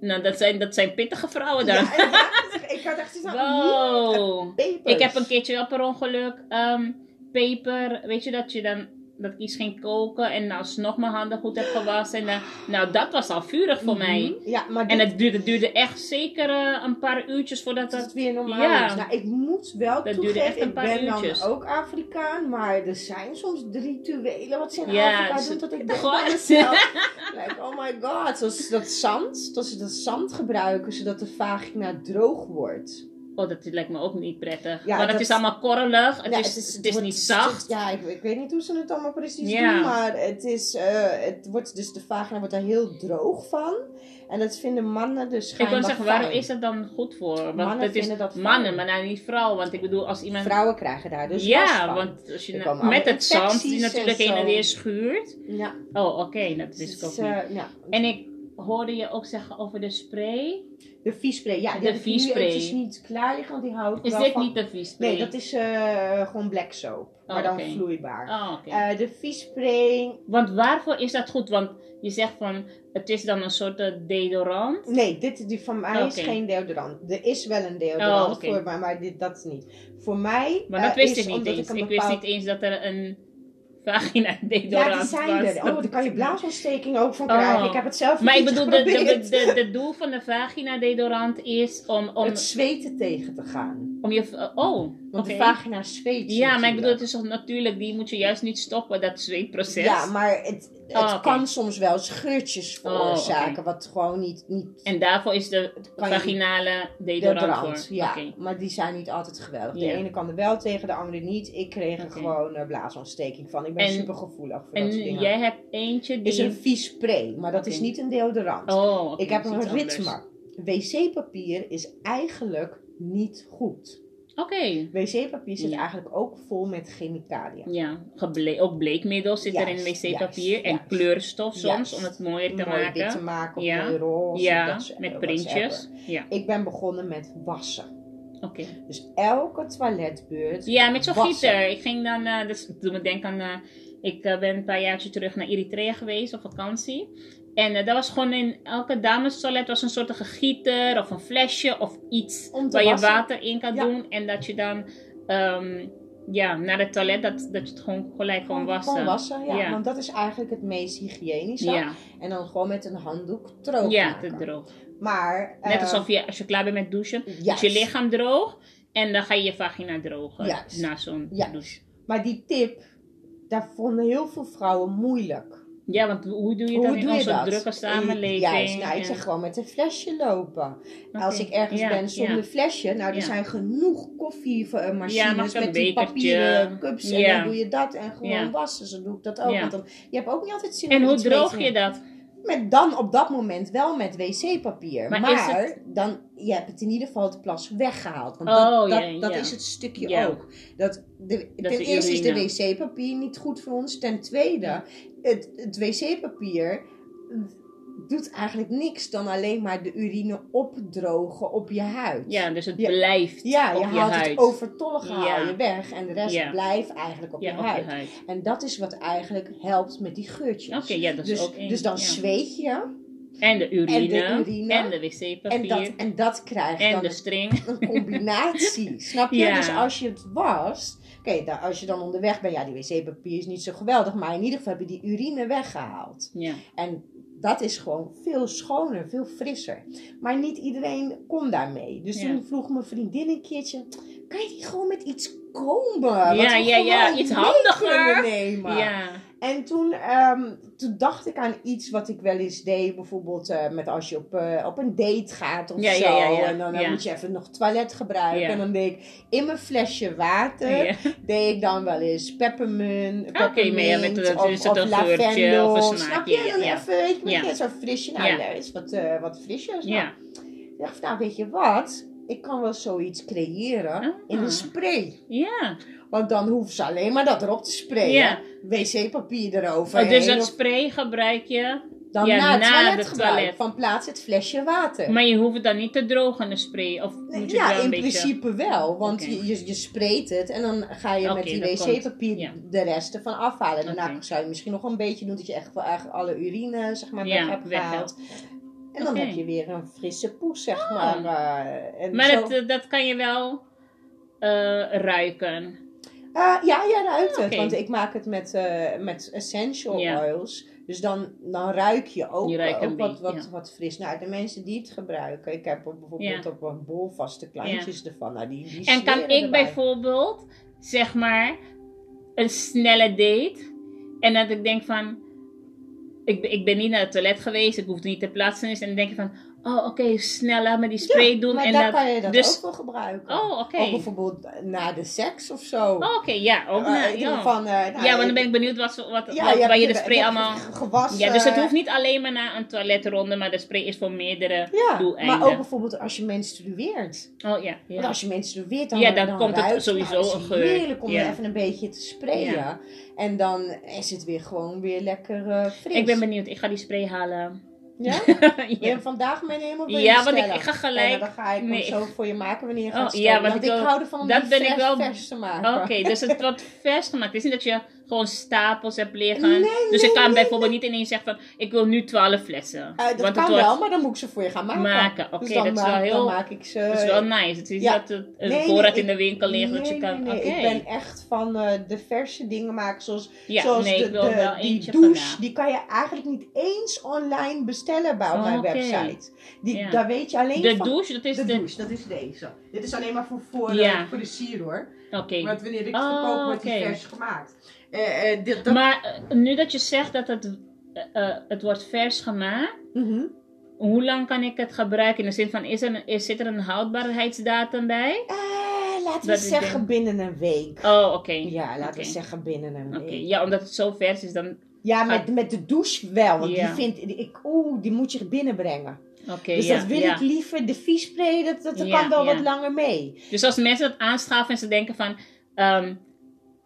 Nou, dat zijn, dat zijn pittige vrouwen dan. ja, ja, ik had echt zoiets Wow. Ik heb een keertje wel per ongeluk ehm, peper, weet je dat je dan dat ik iets ging koken en alsnog mijn handen goed heb gewassen. En dan, nou, dat was al vurig voor mij. Mhm. Ja, maar En het duurde, duurde echt zeker eh, een paar uurtjes voordat dat het... weer normaal Ja. is. Nou, ik moet wel Dat duurde toegeven, echt een ik paar ben uurtjes. dan ook Afrikaan, maar er zijn soms rituelen wat ze in Ja, Afrika doen, dat ik denk Gewoon- bij mezelf, like, oh my god, zoals dat zand, dat ze dat zand gebruiken zodat de vagina droog wordt. Oh, dat lijkt me ook niet prettig. Ja, Want het is allemaal korrelig, het Ja, is, het is, wordt- niet zacht. ja, ik, ik weet niet hoe ze het allemaal precies Ja. doen, maar het is, eh, het wordt, dus de vagina wordt daar heel droog van. En dat vinden mannen dus Ik wil zeggen, waarom fijn. is dat dan goed voor? Want Mannen het is vinden dat mannen, maar nou niet vrouwen. Want ik bedoel, als iemand... Vrouwen krijgen daar dus ja, van. want als je met het zand die natuurlijk en heen en weer schuurt. Ja, Oh, oké, dat dus, ook niet. eh, ja. En ik hoorde je ook zeggen over de spray. De viespray, ja, De viespray. eventjes niet klaar liggen, want die hou ik Is dit van. niet de viespray? Nee, dat is eh, gewoon black soap, maar Oh, dan oké. vloeibaar. Oh. Eh, de viespray, Want waarvoor is dat goed? Want je zegt van, het is dan een soort eh, deodorant. nee, dit die van mij is geen deodorant. Er is wel een deodorant Oh, oké. voor, maar, maar dit, dat is niet. Voor mij Maar dat wist is ik niet omdat eens. een Ik, bepaald- wist niet eens dat er een vagina deodorant Ja, die zijn er. Oh, daar kan je blaasontsteking ook van Oh. krijgen. Ik heb het zelf Maar ik bedoel, de, de, geprobeerd. de, de doel van de vagina deodorant is om, om, het zweten tegen te gaan. Om je... Oh, oké. Want de vagina zweet Ja, maar ik bedoel, het is toch natuurlijk, die moet je juist niet stoppen, dat zweetproces. Ja, maar het, het Oh, oké. kan soms wel scheurtjes Oh, veroorzaken, wat gewoon niet, niet En daarvoor is de vaginale deodorant, deodorant. voor. Ja, maar die zijn niet altijd geweldig. De Ja. ene kan er wel tegen, de andere niet. Ik kreeg er gewoon uh, blaasontsteking van. Ik ben En- super gevoelig voor En dat soort dingen. jij hebt eentje die... is een vies spray, maar dat is niet een deodorant. Oh, ik heb een ritme. Wc-papier is eigenlijk niet goed. Oké. Wc-papier zit Ja. eigenlijk ook vol met chemicaliën. Ja, geble- ook bleekmiddel zit er in wc-papier. en kleurstof soms, om het mooier te Mooi maken. te maken, of roze. ja, met printjes. Ja, Ik ben begonnen met wassen. oké. Dus elke toiletbeurt. Ja, met zo'n gieter. Ik ging dan, eh dus doe me denken aan, eh, ik eh, ben een paar jaartjes terug naar Eritrea geweest op vakantie. En eh dat was gewoon in elke damestoilet was een soort gieter of een flesje of iets waar je water in kan Ja. doen. En dat je dan ehm, ja, naar het toilet, dat, dat je het gewoon gelijk kon wassen. Gewoon wassen, ja. Ja. Want dat is eigenlijk het meest hygiënische. Ja, En dan gewoon met een handdoek droog ja te droog. Maar... Net eh, alsof je, als je klaar bent met douchen, juist. is je lichaam droog. En dan ga je je vagina drogen Juist. na zo'n douche. Maar die tip, daar vonden heel veel vrouwen moeilijk. Ja, want hoe doe je Hoe dat in doe je onze dat? drukke samenleving? Juist, nou, ik zeg gewoon met een flesje lopen. Als ik ergens ja, ben zonder ja. flesje, nou, er Ja. zijn genoeg koffiemachines met die papieren cups. En dan doe je dat en gewoon wassen. Zo doe ik dat ook. Want dan, je hebt ook niet altijd zin En hoe droog je dat? Met dan op dat moment wel met wc-papier. Maar het- dan, je hebt het in ieder geval het plas weggehaald. Want Oh, dat, dat, ja, dat ja. is het stukje ook. Dat de, Dat ten de eerste is de wc-papier niet goed voor ons. Ten tweede, het, het wc-papier doet eigenlijk niks dan alleen maar de urine opdrogen op je huid. Ja, dus het blijft Ja, op je je haalt huid. het overtollige Ja. haal je weg en de rest Ja. blijft eigenlijk op, ja, je, op huid. je huid. En dat is wat eigenlijk helpt met die geurtjes. Oké, ja, dat is dus, ook één. dus dan zweet je En de urine. en de urine. En de en wc-papier. dat, en dat krijg je En dan de string. een combinatie. Snap je? Dus als je het wast, oké, als je dan onderweg bent, ja, die wc-papier is niet zo geweldig, maar in ieder geval heb je die urine weggehaald. Ja. En dat is gewoon veel schoner, veel frisser. Maar niet iedereen kon daarmee. Dus Ja. toen vroeg mijn vriendin een keertje: kan je niet gewoon met iets komen? Wat Ja, ja, ja, iets handiger. nemen? Ja. En toen, ehm, toen dacht ik aan iets wat ik wel eens deed. Bijvoorbeeld eh, met als je op, eh, op een date gaat of Ja, zo. ja. En dan moet je even nog toilet gebruiken. En dan deed ik in mijn flesje water. Deed ik dan wel eens peppermint, Oké, maar ja, met- dat is het of, of lavendel. of een Snap je? Dan ja. even, weet je, Ja. zo'n frisje. Nou, Ja. is wat, eh, wat frisjes. Nou, Ja. ik dacht, nou weet je wat? Ik kan wel zoiets creëren Ah. in een spray. Ja. Want dan hoeven ze alleen maar dat erop te sprayen. Ja. Wc-papier erover. Oh, dus dat spray gebruik je, Dan Ja, na het na toilet van plaats het flesje water. maar je hoeft het dan niet te drogen, de spray. Of moet je ja, wel in beetje... principe wel. Want je, je, spreekt het en dan ga je met die wc-papier ja. de rest ervan afhalen. Daarna zou je misschien nog een beetje doen dat je echt wel eigenlijk alle urine zeg maar, Ja, weg hebt gehaald. En dan heb je weer een frisse poes, zeg Oh. maar. eh, en Maar zo- dat, eh, dat kan je wel eh, ruiken. Ah, ja, ja, ruikt het. Oké. Want ik maak het met, eh, met essential oils. Dus dan, dan ruik je ook, Je ook wat, wat, wat fris. Nou, de mensen die het gebruiken. Ik heb ook bijvoorbeeld Ja. op een bol vaste klantjes ervan. Nou, die, die En kan ik erbij. bijvoorbeeld, zeg maar, een snelle date. En dat ik denk van, ik, ben- ik ben niet naar het toilet geweest, ik hoef niet te plaatsen. En dan denk je van, oh oké, sneller met die spray Ja, doen. Maar en daar dat, kan je dat dus, ook wel gebruiken. Oh, oké. Of bijvoorbeeld na de seks of zo. Oh, oké, ja, ook na- ja. Van, eh, nou, ja, want dan ben ik benieuwd wat, wat, ja, wat- waar je de spray allemaal... Gewassen. Ja, dus het hoeft niet alleen maar naar een toiletronde, maar de spray is voor meerdere Ja, doeleinden. maar ook bijvoorbeeld als je menstrueert. Oh ja, Want als je menstrueert, dan, Ja, dan komt het ruikt- sowieso nou, een het geur. heerlijk om even een beetje te sprayen. En dan is het weer gewoon weer lekker eh, fris. Ik ben benieuwd, ik ga die spray halen. Ja? Je ja. vandaag meenemen of wil je Ja, want ik- ga gelijk- Ja, dan ga ik Nee, zo voor je maken wanneer je Oh, gaat ja, stellen. want want ik hou ervan om dat ben ik wel- vers te maken. Oké, dus het wordt vers gemaakt. Het is niet dat je gewoon stapels hebt liggen. Nee, dus nee, ik kan nee, bijvoorbeeld niet ineens zeggen van, ik wil nu 12 flessen. Eh, dat Want kan wordt, wel, maar dan moet ik ze voor je gaan maken. Maken, oké, dus dan dat is wel heel- Dan maak ik ze... dat is wel nice. Het is Ja. dat het een voorraad in de winkel ligt dat je kan... nee, nee. Oké. Ik ben echt van eh, de verse dingen maken. Zoals, Ja, zoals nee, de, ik wil de- wel die eentje douche. vandaag. Die kan je eigenlijk niet eens online bestellen bij Oh, mijn oké. website. Die, Ja. Daar weet je alleen De van... douche, dat is de douche, dat is deze. Dit is alleen maar voor, voor, eh, voor de sier hoor. Oké. Want wanneer ik het Oh, verkoop, wordt die vers gemaakt. Eh, eh, dit, dat... Maar eh, nu dat je zegt dat het, het wordt vers gemaakt, Mhm. hoe lang kan ik het gebruiken? In de zin van, is er is, zit er een houdbaarheidsdatum bij? Laten we Dat is zeggen binnen een week. Oh, oké. Ja, laten we zeggen binnen een week. ja, omdat het zo vers is, dan... Ja, met, met de douche wel. Want Ja. die, vind, ik, oeh, die moet je binnenbrengen. Dus ja, dat wil ja. ik liever. De viespray, dat, dat, dat Ja, kan wel wat langer mee. Dus als mensen dat aanschaffen en ze denken van... ehm,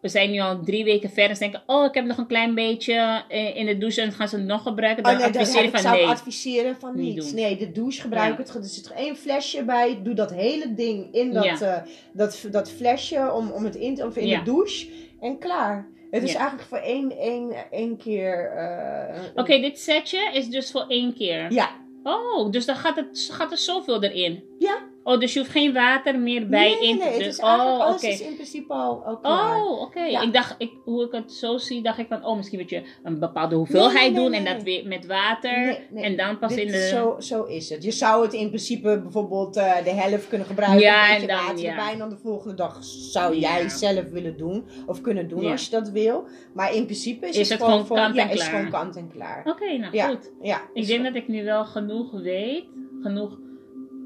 we zijn nu al drie weken verder en ze denken... Oh, ik heb nog een klein beetje eh, in de douche en gaan ze het nog gebruiken. Dan Oh, nee, van zou nee. adviseren van Niet niet. doen. Nee, de douche gebruik Ja. het. Er zit er één flesje bij. Doe dat hele ding in dat, eh, dat, dat flesje om, om het in, of in de douche. En klaar. Het is Ja. eigenlijk voor één, één, één keer... eh, Oké, dit setje is dus voor één keer. Ja. Oh, dus dan gaat, het, gaat er zoveel erin. Ja. Oh, dus je hoeft geen water meer bij nee, in nee, te het dus- is Oh, alles oké. is in principe al, al klaar. Oh, oké. Ja. Ik dacht, ik, hoe ik het zo zie, dacht ik van, oh, misschien moet je een bepaalde hoeveelheid Nee, nee, nee, doen nee, en dat nee. weer met water. Nee, nee. En dan pas Dit in de. is Zo, zo is het. Je zou het in principe bijvoorbeeld eh, de helft kunnen gebruiken. Ja, een en dan, water ja. erbij. En dan de volgende dag zou Ja. jij zelf willen doen. Of kunnen doen als je dat wil. Maar in principe is, Is het, gewoon kant en is klaar. gewoon kant en klaar. Oké, nou goed. ja. Ik is denk dat ik nu wel genoeg weet, genoeg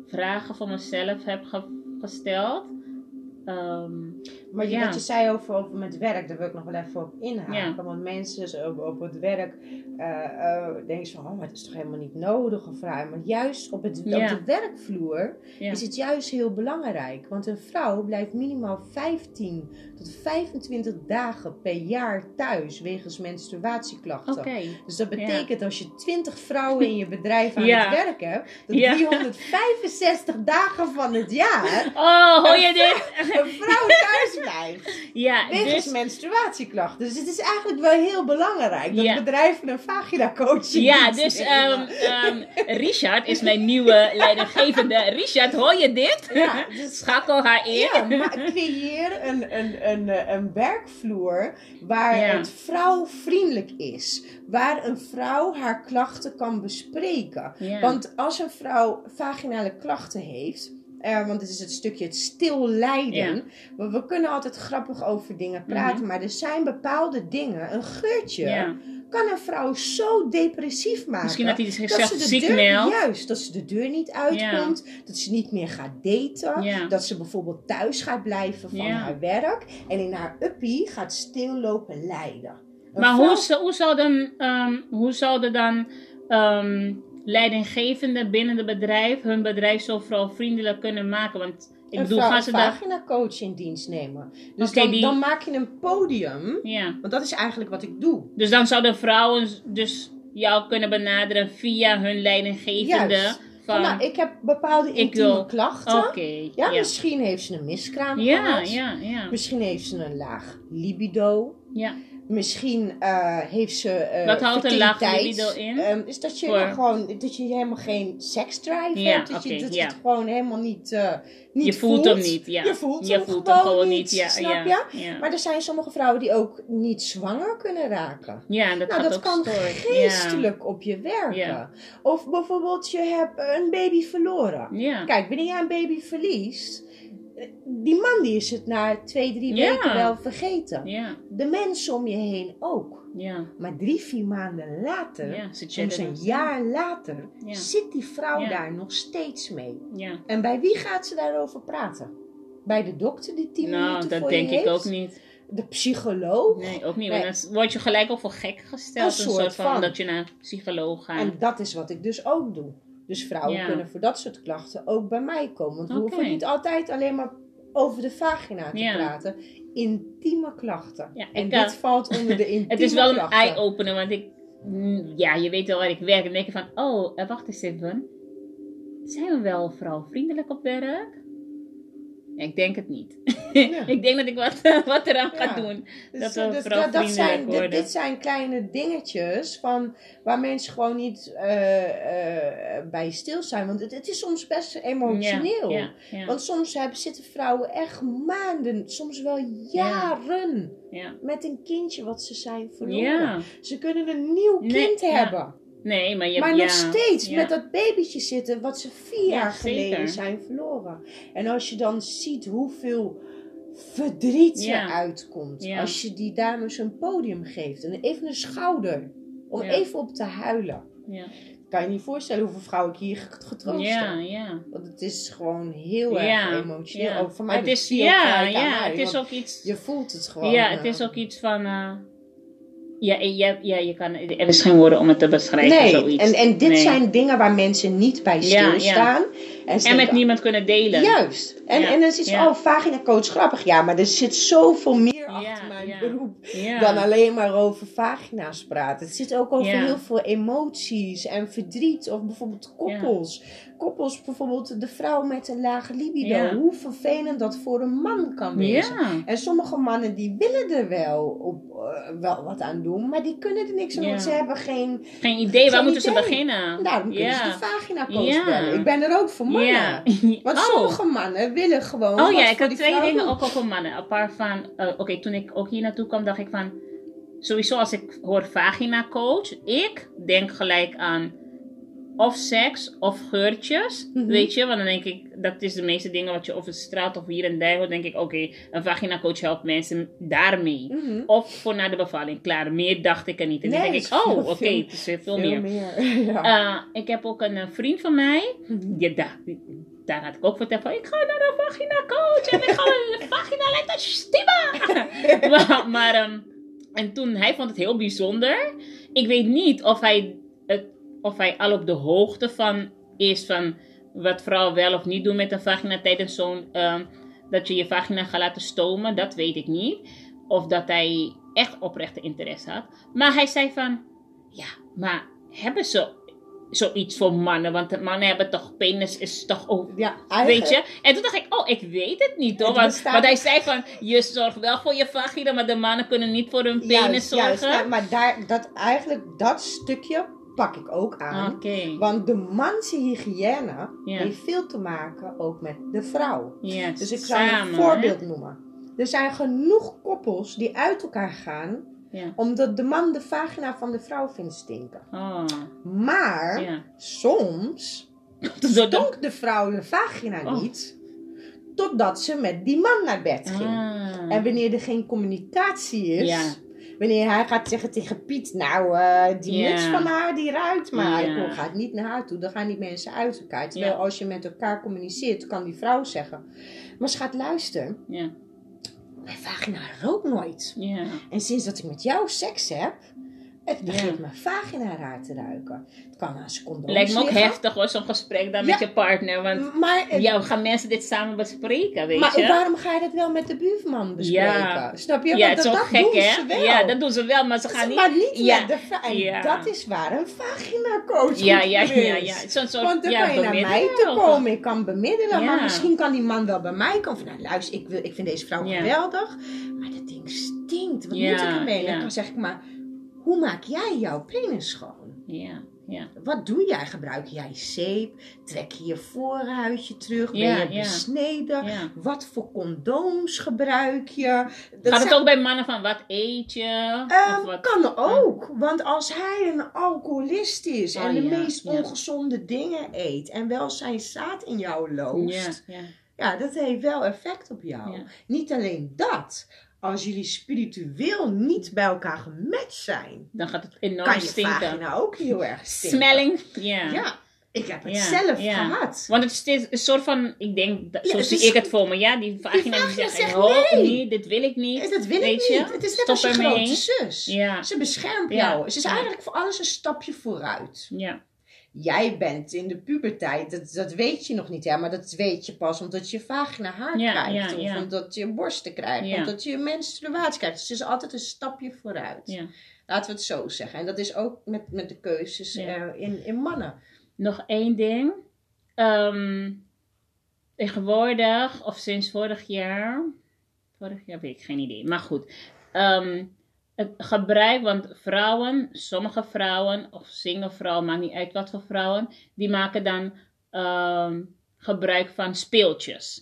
vragen voor mezelf heb ge- gesteld. Ehm, Maar Ja. wat je zei over, over met werk, daar wil ik nog wel even op inhaken. Ja. Want mensen zo op, op het werk eh, eh, denken van, oh, maar het is toch helemaal niet nodig of vrij. Maar juist op, het, Ja. op de werkvloer is het juist heel belangrijk. Want een vrouw blijft minimaal 15 tot 25 dagen per jaar thuis wegens menstruatieklachten. Dus dat betekent als je 20 vrouwen in je bedrijf aan het werk hebt, dat Ja. 365 dagen van het jaar Oh, hoor je dit? Een vrouw thuis blijft. Ja, Wegens dus, menstruatieklachten. Dus het is eigenlijk wel heel belangrijk dat Ja. bedrijven een vagina-coach in ja, dus ehm, ehm, Richard is mijn nieuwe leidinggevende. Richard, hoor je dit? Ja, dus- Schakel haar in. Ja, maar creëer een, een, een, eh, een werkvloer waar Ja. het vrouwvriendelijk is. Waar een vrouw haar klachten kan bespreken. Ja. Want als een vrouw vaginale klachten heeft. Eh, want het is het stukje het stil lijden. Ja. Mhm. We, we kunnen altijd grappig over dingen praten. Maar er zijn bepaalde dingen. Een geurtje Ja. kan een vrouw zo depressief maken. Misschien dat hij zichzelf ze ziek meldt. Juist, dat ze de deur niet uitkomt. Dat ze niet meer gaat daten. Dat ze bijvoorbeeld thuis gaat blijven van haar werk. En in haar uppie gaat stillopen lijden. Een Maar vrouw- hoe, zou- hoe, zou dan, ehm, hoe zouden dan ehm leidinggevenden binnen het bedrijf hun bedrijf zo vrouwvriendelijk kunnen maken? Want ik bedoel, gaan ze daar... vagina coach in dienst nemen. Dus dan, die- dan maak je een podium. Ja. Want dat is eigenlijk wat ik doe. Dus dan zouden vrouwen dus jou kunnen benaderen via hun leidinggevende. Juist. Van, nou, ik heb bepaalde intieme wil- klachten. Ja, ja. misschien heeft ze een miskraam Ja, gehad. ja, ja. Misschien heeft ze een laag libido. ja. Misschien eh, heeft ze. eh Wat houdt een laag libido in? Ehm, is dat je Voor- gewoon dat je helemaal geen seksdrive Ja, hebt. Dat je dat ja. het gewoon helemaal niet, eh, niet Je voelt hem niet, ja. Je voelt Je hem voelt gewoon, hem gewoon niet. ja, snap ja, je? Maar er zijn sommige vrouwen die ook niet zwanger kunnen raken. Ja, dat Nou, dat kan geestelijk op je werken. Of bijvoorbeeld je hebt een baby verloren. Kijk, wanneer jij een baby verliest, die man die is het na twee, drie Ja. weken wel vergeten. Ja, De mensen om je heen ook. ja, Maar drie, vier maanden later, soms chatten een jaar later, zit die vrouw daar nog steeds mee. Ja. En bij wie gaat ze daarover praten? Bij de dokter die tien Nou, minuten dat voor denk je ik heeft? ook niet. De psycholoog? Nee, ook niet. Nee. Want dan word je gelijk ook voor gek gesteld. Een Een, soort soort van, van. dat je naar een psycholoog gaat. En dat is wat ik dus ook doe. Dus vrouwen Ja. kunnen voor dat soort klachten ook bij mij komen. Want we hoeven niet altijd alleen maar over de vagina te Ja. praten. Intieme klachten. Ja, en dit valt onder de intieme Het is wel een eye-opener, want ik... mm, Ja, je weet wel waar ik werk. En denk je van, oh, eh, wacht eens even. Zijn we wel vrouwvriendelijk op werk? Ik denk het niet. Ja. ik denk dat ik wat, wat eraan ga doen. Dus, dat eh, we dus dat, dat zijn, dit, worden. dit zijn kleine dingetjes van, waar mensen gewoon niet eh, eh, bij stil zijn. Want het, het is soms best emotioneel. Ja, Want soms hebben, zitten vrouwen echt maanden, soms wel jaren, ja. met een kindje wat ze zijn verloren. Ze kunnen een nieuw kind hebben. Nee, maar je maar ja, nog steeds ja. met dat babytje zitten wat ze vier Ja, jaar zeker. geleden zijn verloren. En als je dan ziet hoeveel verdriet Ja. er uitkomt. Ja. Als je die dames een podium geeft en even een schouder. Om even op te huilen. Ja, Kan je niet voorstellen hoeveel vrouwen ik hier get- getroost ja, heb. ja. Want het is gewoon heel Ja, erg emotioneel. ja. Ook voor mij het is, ja, ja, het is ook iets... Je voelt het gewoon. Ja, eh. het is ook iets van... eh, ja, ja, ja, je kan... Er is geen woorden om het te beschrijven, Nee, zoiets. en, en dit Nee. zijn dingen waar mensen niet bij Ja, stilstaan. En, ze En met niemand kunnen delen. Juist. En, Ja, en dan het ja. oh, vagina coach grappig. Ja, maar er zit zoveel meer Ja, achter mijn beroep dan alleen maar over vagina's praten. Het zit ook over heel veel emoties en verdriet. Of bijvoorbeeld koppels. Koppels, bijvoorbeeld de vrouw met een lage libido. Hoe vervelend dat voor een man kan wezen. Ja. En sommige mannen die willen er wel, op, eh, wel wat aan doen, maar die kunnen er niks aan, want ze hebben geen... Geen idee, waar moeten ze beginnen? Daarom kunnen ze de vagina bellen. Ik ben er ook voor mannen. Want Oh. sommige mannen willen gewoon. Oh ja, ik had die twee dingen doen. ook voor mannen. Apart van, eh, oké, toen ik ook hier naartoe kwam, dacht ik van, sowieso als ik hoor vagina coach, ik denk gelijk aan of seks of geurtjes, Mhm. weet je, want dan denk ik, dat is de meeste dingen wat je over de straat of hier en daar hoort, denk ik, oké, een vagina coach helpt mensen daarmee. Mhm. Of voor na de bevalling, klaar, meer dacht ik er niet. En Nee, dan denk ik, oh, oké, het is veel, Veel meer. meer. ja. Eh, ik heb ook een eh, vriend van mij. Mhm. Ja, daar, had ik ook verteld van, ik ga naar de vagina coach en ik ga de vagina laten stimmen. maar, maar ehm, en toen, hij vond het heel bijzonder. Ik weet niet of hij, het, of hij al op de hoogte van is van wat vrouwen wel of niet doen met een vagina tijdens zo'n, ehm, dat je je vagina gaat laten stomen. Dat weet ik niet. Of dat hij echt oprechte interesse had. Maar hij zei van, ja, maar hebben ze zoiets voor mannen. Want mannen hebben toch penis, is toch ook. Ja, Weet je? En toen dacht ik, oh, ik weet het niet hoor. Het Want, hij zei van, je zorgt wel voor je vagina, maar de mannen kunnen niet voor hun penis Juist, juist. zorgen. Nou, maar daar, dat, eigenlijk dat stukje pak ik ook aan. Want de manse hygiëne Ja. heeft veel te maken ook met de vrouw. Dus ik zal samen, een hè? voorbeeld noemen. Er zijn genoeg koppels die uit elkaar gaan Ja. omdat de man de vagina van de vrouw vindt stinken. Oh, Maar ja. soms stonk de vrouw de vagina Oh. niet totdat ze met die man naar bed ging. Ah. En wanneer er geen communicatie is, Ja. wanneer hij gaat zeggen tegen Piet, nou, eh, die Ja. muts van haar die ruikt, maar ik gaat niet naar haar toe, dan gaan die mensen uit elkaar. Terwijl als je met elkaar communiceert, kan die vrouw zeggen, maar schat, luister, Ja. Mijn vagina rookt nooit. Ja. En sinds dat ik met jou seks heb, het begint Ja. mijn vagina raar te ruiken. Het kan aan condooms Lijkt me ook liggen. heftig hoor, zo'n gesprek dan Ja. met je partner. Want Maar, eh, ja, gaan mensen dit samen bespreken, weet maar je? waarom ga je dat wel met de buurman bespreken? Ja. Snap je? ja, Want het is dat, dat gek doen hè? ze wel. Ja, dat doen ze wel, maar ze gaan niet... Maar niet ja. met de. En Ja. dat is waar een vagina-coach Ja, goed ja, ja, ja. Zo'n soort, Want dan ja, kan je naar mij toe ook. komen. Ik kan bemiddelen. Ja. Maar misschien kan die man wel bij mij komen. Van, nou, luister, ik, wil, ik vind deze vrouw Ja. geweldig. Maar dat ding stinkt. Wat Ja, moet ik ermee? ja. En dan zeg ik maar, hoe maak jij jouw penis schoon? Ja, ja. Wat doe jij? Gebruik jij zeep? Trek je je voorhuidje terug? Ben Ja, je ja. besneden? Wat voor condooms gebruik je? Dat Gaat het zijn- ook bij mannen van wat eet je? Ehm, of wat? kan ook. Want als hij een alcoholist is en Oh, de ja, meest ongezonde dingen eet en wel zijn zaad in jou loost, ja. ja. dat heeft wel effect op jou. Niet alleen dat. Als jullie spiritueel niet bij elkaar gematcht zijn, Dan gaat het enorm kan je stinken. vagina ook heel erg stinken. Smelling, ja. Ja, ik heb het zelf gehad. Want het is steeds een soort van, ik denk, dat, Ja, zo het zie is- ik het voor me. Ja, die vagina, die zegt, zegt oh, nee. dit wil ik niet. Dat wil Weet ik je? niet. Het is net Stop als je grote zus. Ja, Ze beschermt jou. Ze is eigenlijk voor alles een stapje vooruit. ja, Jij bent in de puberteit, dat, dat weet je nog niet, hè, maar dat weet je pas omdat je vagina haar Ja, krijgt. ja, of ja. omdat je borsten krijgt. Ja. Omdat je menstruatie krijgt. Dus het is altijd een stapje vooruit. ja. Laten we het zo zeggen. En dat is ook met, met de keuzes Ja. eh, in, in mannen. Nog één ding. Ehm, tegenwoordig, of sinds vorig jaar, vorig jaar weet ik geen idee, maar goed. Ehm, het gebruik, want vrouwen, sommige vrouwen, of single vrouwen, maakt niet uit wat voor vrouwen, die maken dan ehm, gebruik van speeltjes.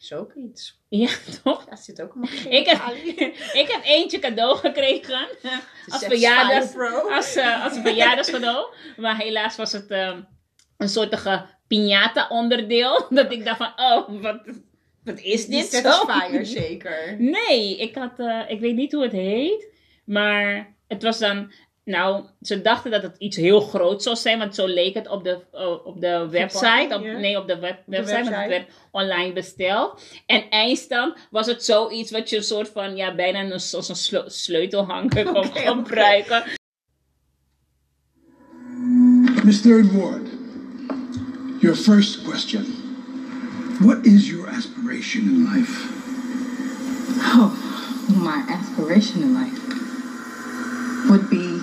Is ook iets. Ja, toch? Daar zit ook allemaal Ik heb, ik heb eentje cadeau gekregen. Als verjaardags, als, eh, als een verjaardagscadeau. Maar helaas was het ehm, een soortige piñata onderdeel. Dat ik dacht van, oh, wat, wat is Die dit zo? Satisfier zeker. Nee, ik, had, eh, ik weet niet hoe het heet. Maar het was dan... Nou, ze dachten dat het iets heel groot zou zijn. Want zo leek het op de, eh, op de website. Op. Nee, op de web, website. Want website. het werd online besteld. En eindstand was het zoiets wat je een soort van... Ja, bijna een, zoals een sle- sleutelhanger kon gebruiken. Miss Third Ward, your first question. What is your aspiration in life? Oh, my aspiration in life would be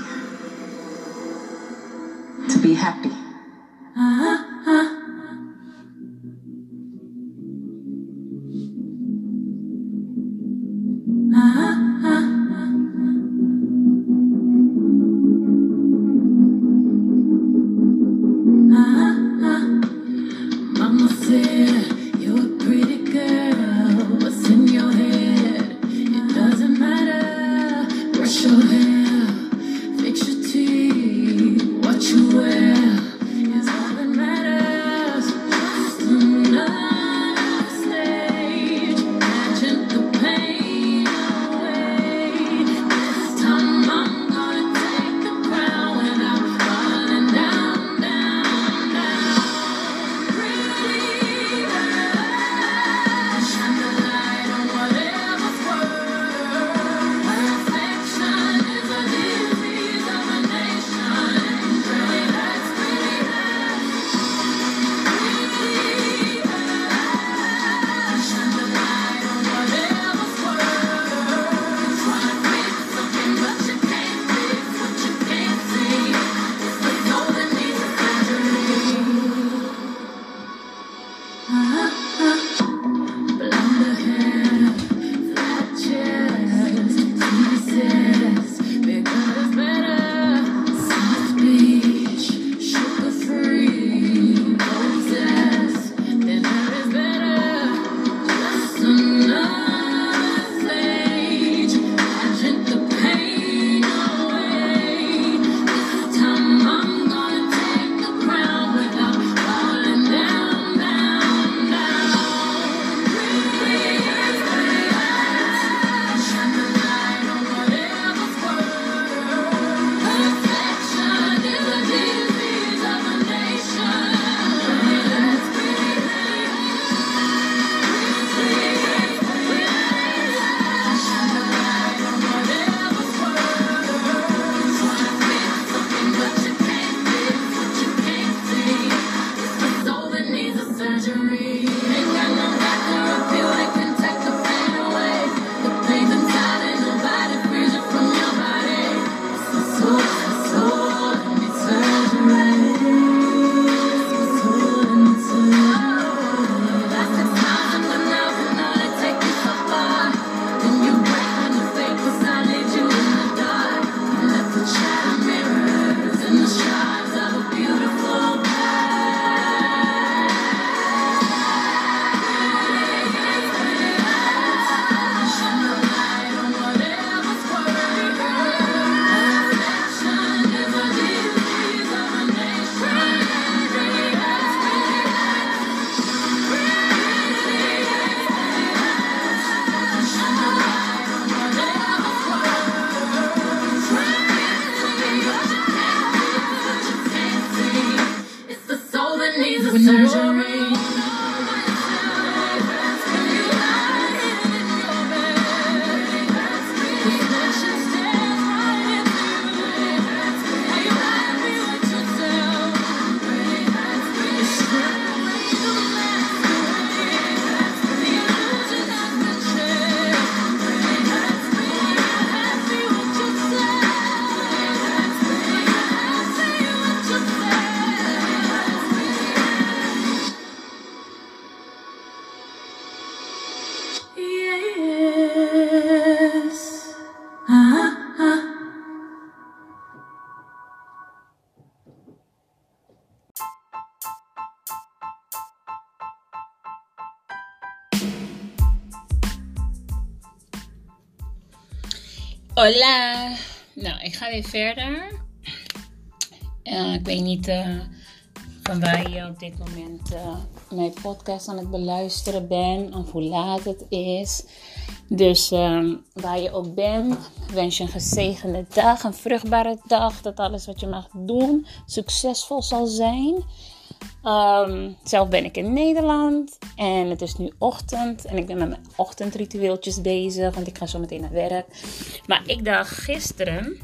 to be happy. Mama Hola. Nou, ik ga weer verder. Eh, ik weet niet eh, van waar je op dit moment eh, mijn podcast aan het beluisteren bent of hoe laat het is. Dus ehm, waar je ook bent, wens je een gezegende dag, een vruchtbare dag. Dat alles wat je mag doen succesvol zal zijn. Ehm, zelf ben ik in Nederland en het is nu ochtend en ik ben met mijn ochtendritueeltjes bezig, want ik ga zo meteen naar werk. Maar ik dacht gisteren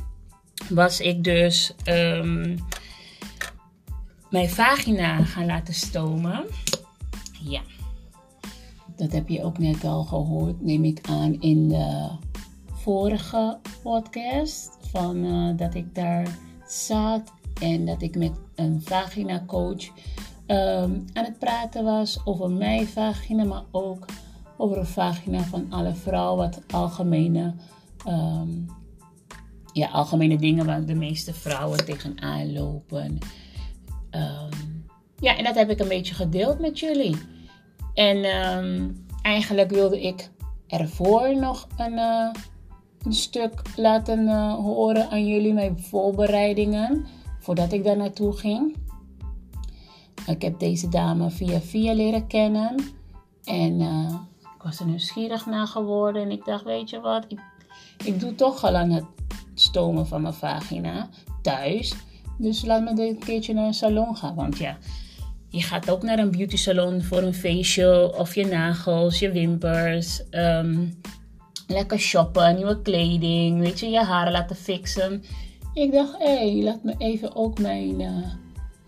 was ik dus ehm, mijn vagina gaan laten stomen. Ja, dat heb je ook net al gehoord, neem ik aan in de vorige podcast. Van eh, dat ik daar zat en dat ik met een vagina coach ehm, aan het praten was over mijn vagina, maar ook over een vagina van alle vrouwen, wat algemene, ehm, ja, algemene dingen waar de meeste vrouwen tegenaan lopen. Ehm, ja, en dat heb ik een beetje gedeeld met jullie. En eigenlijk wilde ik ervoor nog een, eh, stuk laten eh, horen aan jullie, mijn voorbereidingen, voordat ik daar naartoe ging. Ik heb deze dame via via leren kennen. En eh, ik was er nieuwsgierig naar geworden. En ik dacht, weet je wat, ik, ik doe toch al aan het stomen van mijn vagina thuis. Dus laat me een keertje naar een salon gaan. Want ja, je gaat ook naar een beauty salon voor een facial of je nagels, je wimpers. ehm, lekker shoppen, nieuwe kleding, weet je, je haren laten fixen. Ik dacht, hé, hey, laat me even ook mijn, eh,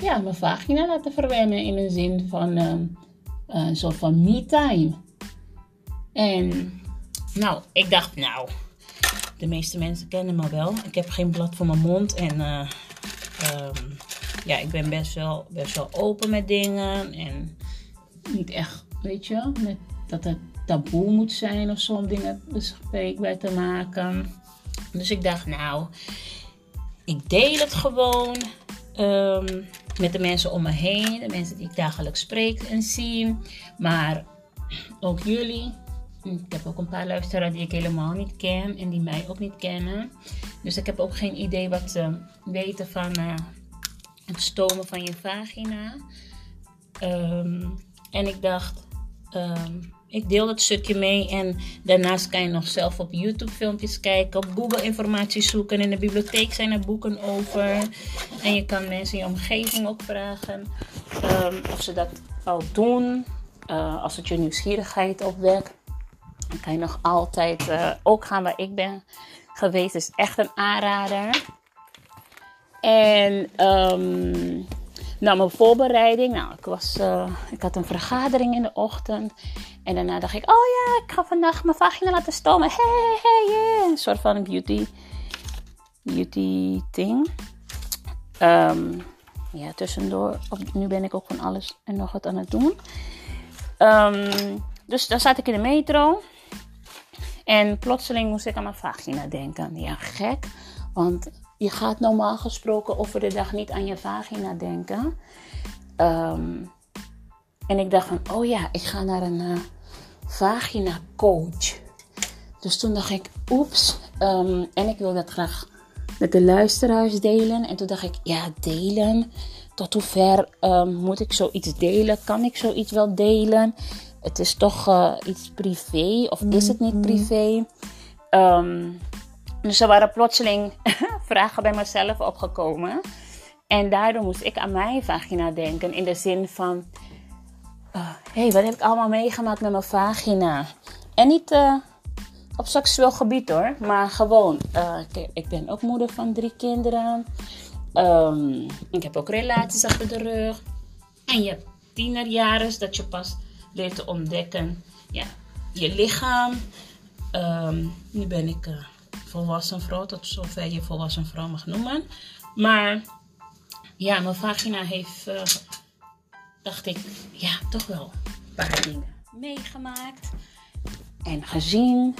ja, mijn vagina laten verwennen in een zin van ehm, een soort van me-time. En nou, ik dacht, nou, de meeste mensen kennen me wel. Ik heb geen blad voor mijn mond en eh, ehm, ja, ik ben best wel, best wel open met dingen. En niet echt, weet je, met, dat het taboe moet zijn of zo om dingen bespreekbaar te maken. Dus ik dacht, nou, ik deel het gewoon ehm, met de mensen om me heen. De mensen die ik dagelijks spreek en zie. Maar ook jullie. Ik heb ook een paar luisteraars die ik helemaal niet ken en die mij ook niet kennen. Dus ik heb ook geen idee wat ze weten van eh, het stomen van je vagina. Ehm, en ik dacht, ehm, ik deel dat stukje mee. En daarnaast kan je nog zelf op YouTube filmpjes kijken, op Google informatie zoeken. In de bibliotheek zijn er boeken over. En je kan mensen in je omgeving ook vragen ehm, of ze dat al doen. Eh, als het je nieuwsgierigheid opwekt. Dan kan je nog altijd eh, ook gaan waar ik ben geweest. Is echt een aanrader. En ehm, nou, mijn voorbereiding. Nou, ik, was, eh, ik had een vergadering in de ochtend. En daarna dacht ik, oh ja, ik ga vandaag mijn vagina laten stomen. Hey, hey, yeah. Een soort van beauty, beauty thing. Ehm, ja, tussendoor. Nu ben ik ook van alles en nog wat aan het doen. Ehm, dus dan zat ik in de metro. En plotseling moest ik aan mijn vagina denken. Ja, gek. Want je gaat normaal gesproken over de dag niet aan je vagina denken. Ehm, en ik dacht van, oh ja, ik ga naar een eh, vagina coach. Dus toen dacht ik, oeps. Ehm, en ik wil dat graag met de luisteraars delen. En toen dacht ik, ja, delen. Tot hoever um, moet ik zoiets delen? Kan ik zoiets wel delen? Het is toch uh, iets privé of is het niet privé? Um, dus er waren plotseling vragen bij mezelf opgekomen. En daardoor moest ik aan mijn vagina denken in de zin van... Hé, hey, wat heb ik allemaal meegemaakt met mijn vagina? En niet uh, op seksueel gebied hoor, maar gewoon. Uh, ik, ben ook moeder van drie kinderen. Um, ik heb ook relaties achter de rug. En je hebt tienerjaren dat je pas leert te ontdekken. Ja, je lichaam. Um, nu ben ik uh, volwassen vrouw, tot zover je volwassen vrouw mag noemen. Maar ja, mijn vagina heeft, dacht ik, ja, toch wel een paar dingen meegemaakt en gezien.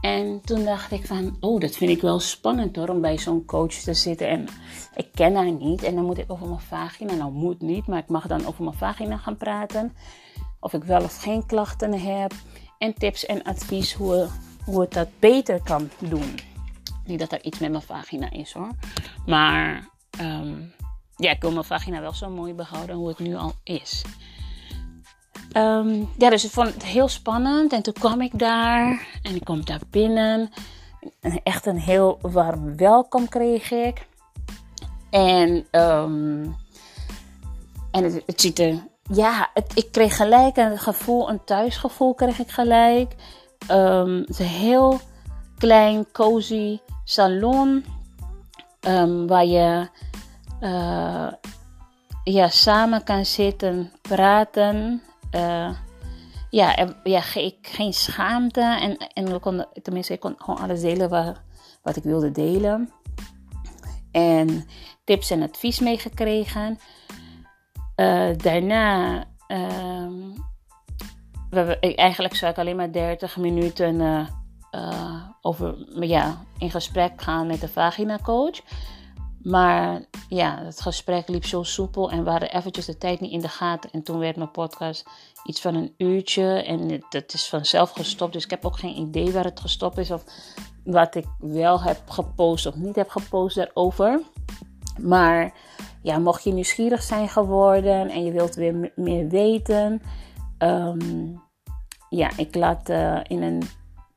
En toen dacht ik van, oh, dat vind ik wel spannend hoor, om bij zo'n coach te zitten. En ik ken haar niet en dan moet ik over mijn vagina, nou moet niet, maar ik mag dan over mijn vagina gaan praten. Of ik wel of geen klachten heb. En tips en advies hoe, hoe ik dat beter kan doen. Niet dat er iets met mijn vagina is hoor. Maar um, ja, ik wil mijn vagina wel zo mooi behouden hoe het nu al is. Um, ja, dus ik vond het heel spannend. En toen kwam ik daar en ik kom daar binnen. En echt een heel warm welkom kreeg ik. En, um, en het, ziet er. Ja, ik kreeg gelijk een gevoel, een thuisgevoel kreeg ik gelijk. Um, het is een heel klein, cozy salon. waar je uh, ja, samen kan zitten, praten. Uh, ja, ja, ik, geen schaamte. En, en we konden, tenminste, ik kon gewoon alles delen wat, wat ik wilde delen. En tips en advies meegekregen. Uh, daarna, we, eigenlijk zou ik alleen maar 30 minuten over, ja, in gesprek gaan met de vagina coach. Maar ja, het gesprek liep zo soepel en we hadden eventjes de tijd niet in de gaten. En toen werd mijn podcast iets van een uurtje en het, is vanzelf gestopt. Dus ik heb ook geen idee waar het gestopt is of wat ik wel heb gepost of niet heb gepost daarover. Maar ja, mocht je nieuwsgierig zijn geworden en je wilt weer meer weten. Um, ja, ik laat uh, in een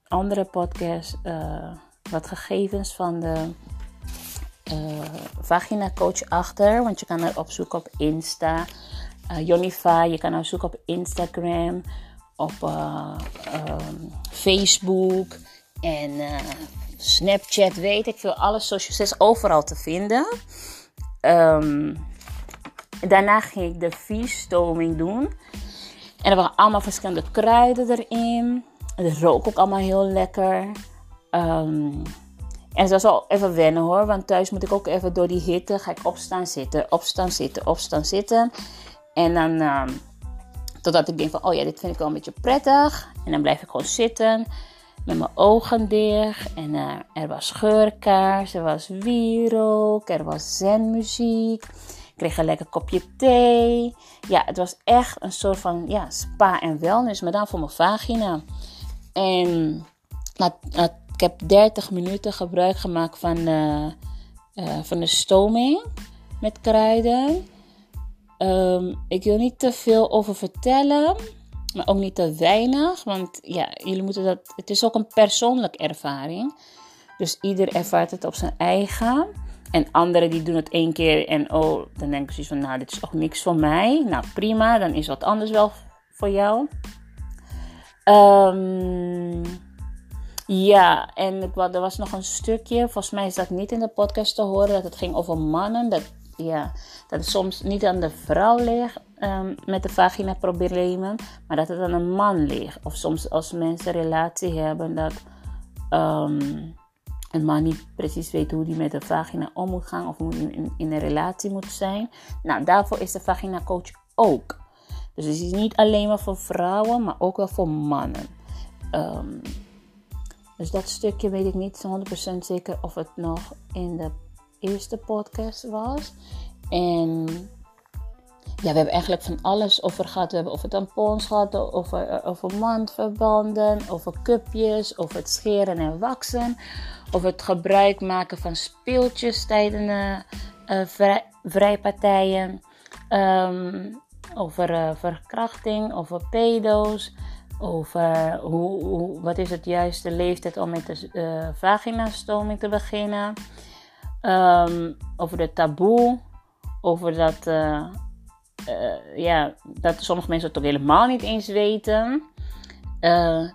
andere podcast uh, wat gegevens van de uh, vagina coach achter. Want je kan haar opzoeken op Insta. Uh, je kan haar zoeken op Instagram, op uh, um, Facebook en Snapchat, weet ik veel. Alle socials is overal te vinden. Um, daarna ging ik de viestoming doen. En er waren allemaal verschillende kruiden erin. Het rook ook allemaal heel lekker. Um, en dat was al even wennen hoor, want thuis moet ik ook even door die hitte, ga ik opstaan zitten, opstaan zitten, opstaan zitten. En dan, uh, totdat ik denk van, oh ja, dit vind ik wel een beetje prettig. En dan blijf ik gewoon zitten met mijn ogen dicht. En uh, er was geurkaars, er was wierook, er was zenmuziek. Ik kreeg een lekker kopje thee. Ja, het was echt een soort van ja, spa en wellness, maar dan voor mijn vagina. En na ik heb 30 minuten gebruik gemaakt van, uh, uh, van de stoming met kruiden. Um, ik wil niet te veel over vertellen, maar ook niet te weinig. Want ja, jullie moeten dat. Het is ook een persoonlijke ervaring. Dus ieder ervaart het op zijn eigen. En anderen die doen het één keer en oh, dan denken ze van, nou, dit is toch niks voor mij. Nou, prima, dan is wat anders wel voor jou. Um, ja, en er was nog een stukje, volgens mij is dat niet in de podcast te horen, dat het ging over mannen. Dat, ja, dat het soms niet aan de vrouw ligt um, met de vagina-problemen, maar dat het aan een man ligt. Of soms als mensen een relatie hebben, dat um, een man niet precies weet hoe hij met de vagina om moet gaan of hoe in, in een relatie moet zijn. Nou, daarvoor is de vagina-coach ook. Dus het is niet alleen maar voor vrouwen, maar ook wel voor mannen. Um, dus dat stukje weet ik niet 100% zeker of het nog in de eerste podcast was. En ja, we hebben eigenlijk van alles over gehad. We hebben over tampons gehad, over, eh, over mandverbanden, over cupjes, over het scheren en waksen. Over het gebruik maken van speeltjes tijdens uh, vrij, vrijpartijen. Um, over verkrachting, over pedo's over hoe, hoe, wat is het juiste leeftijd om met de uh, vaginastoming te beginnen. Um, over de taboe over dat, eh, eh, ja, dat sommige mensen het ook helemaal niet eens weten.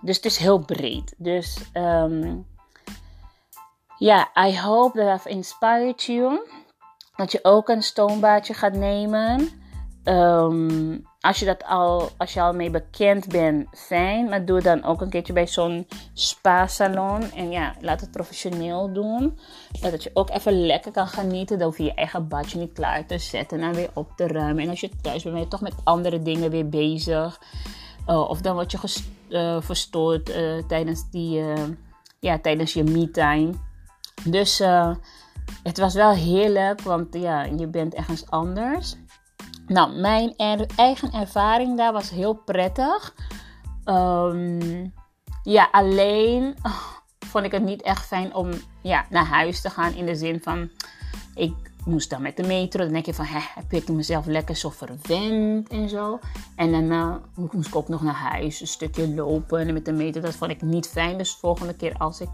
Dus het is heel breed. Dus um, ja, I hope that I've inspired you. Dat je ook een stoombaadje gaat nemen. Um, als je dat al, als je al mee bekend bent, fijn. Maar doe dan ook een keertje bij zo'n spa-salon. En ja, laat het professioneel doen. Dat je ook even lekker kan genieten. Dan hoef je je eigen badje niet klaar te zetten en weer op te ruimen. En als je thuis bent, ben je toch met andere dingen weer bezig. Uh, of dan word je uh, verstoord uh, tijdens, die, ja, tijdens je me-time. Dus het was wel heerlijk, want ja, je bent ergens anders. Nou, mijn eigen ervaring daar was heel prettig. Um, ja, alleen vond ik het niet echt fijn om ja, naar huis te gaan. In de zin van, ik moest dan met de metro. Dan denk je van, hè, heb ik mezelf lekker zo verwend en zo. En dan moest ik ook nog naar huis, een stukje lopen en met de metro. Dat vond ik niet fijn. Dus de volgende keer als ik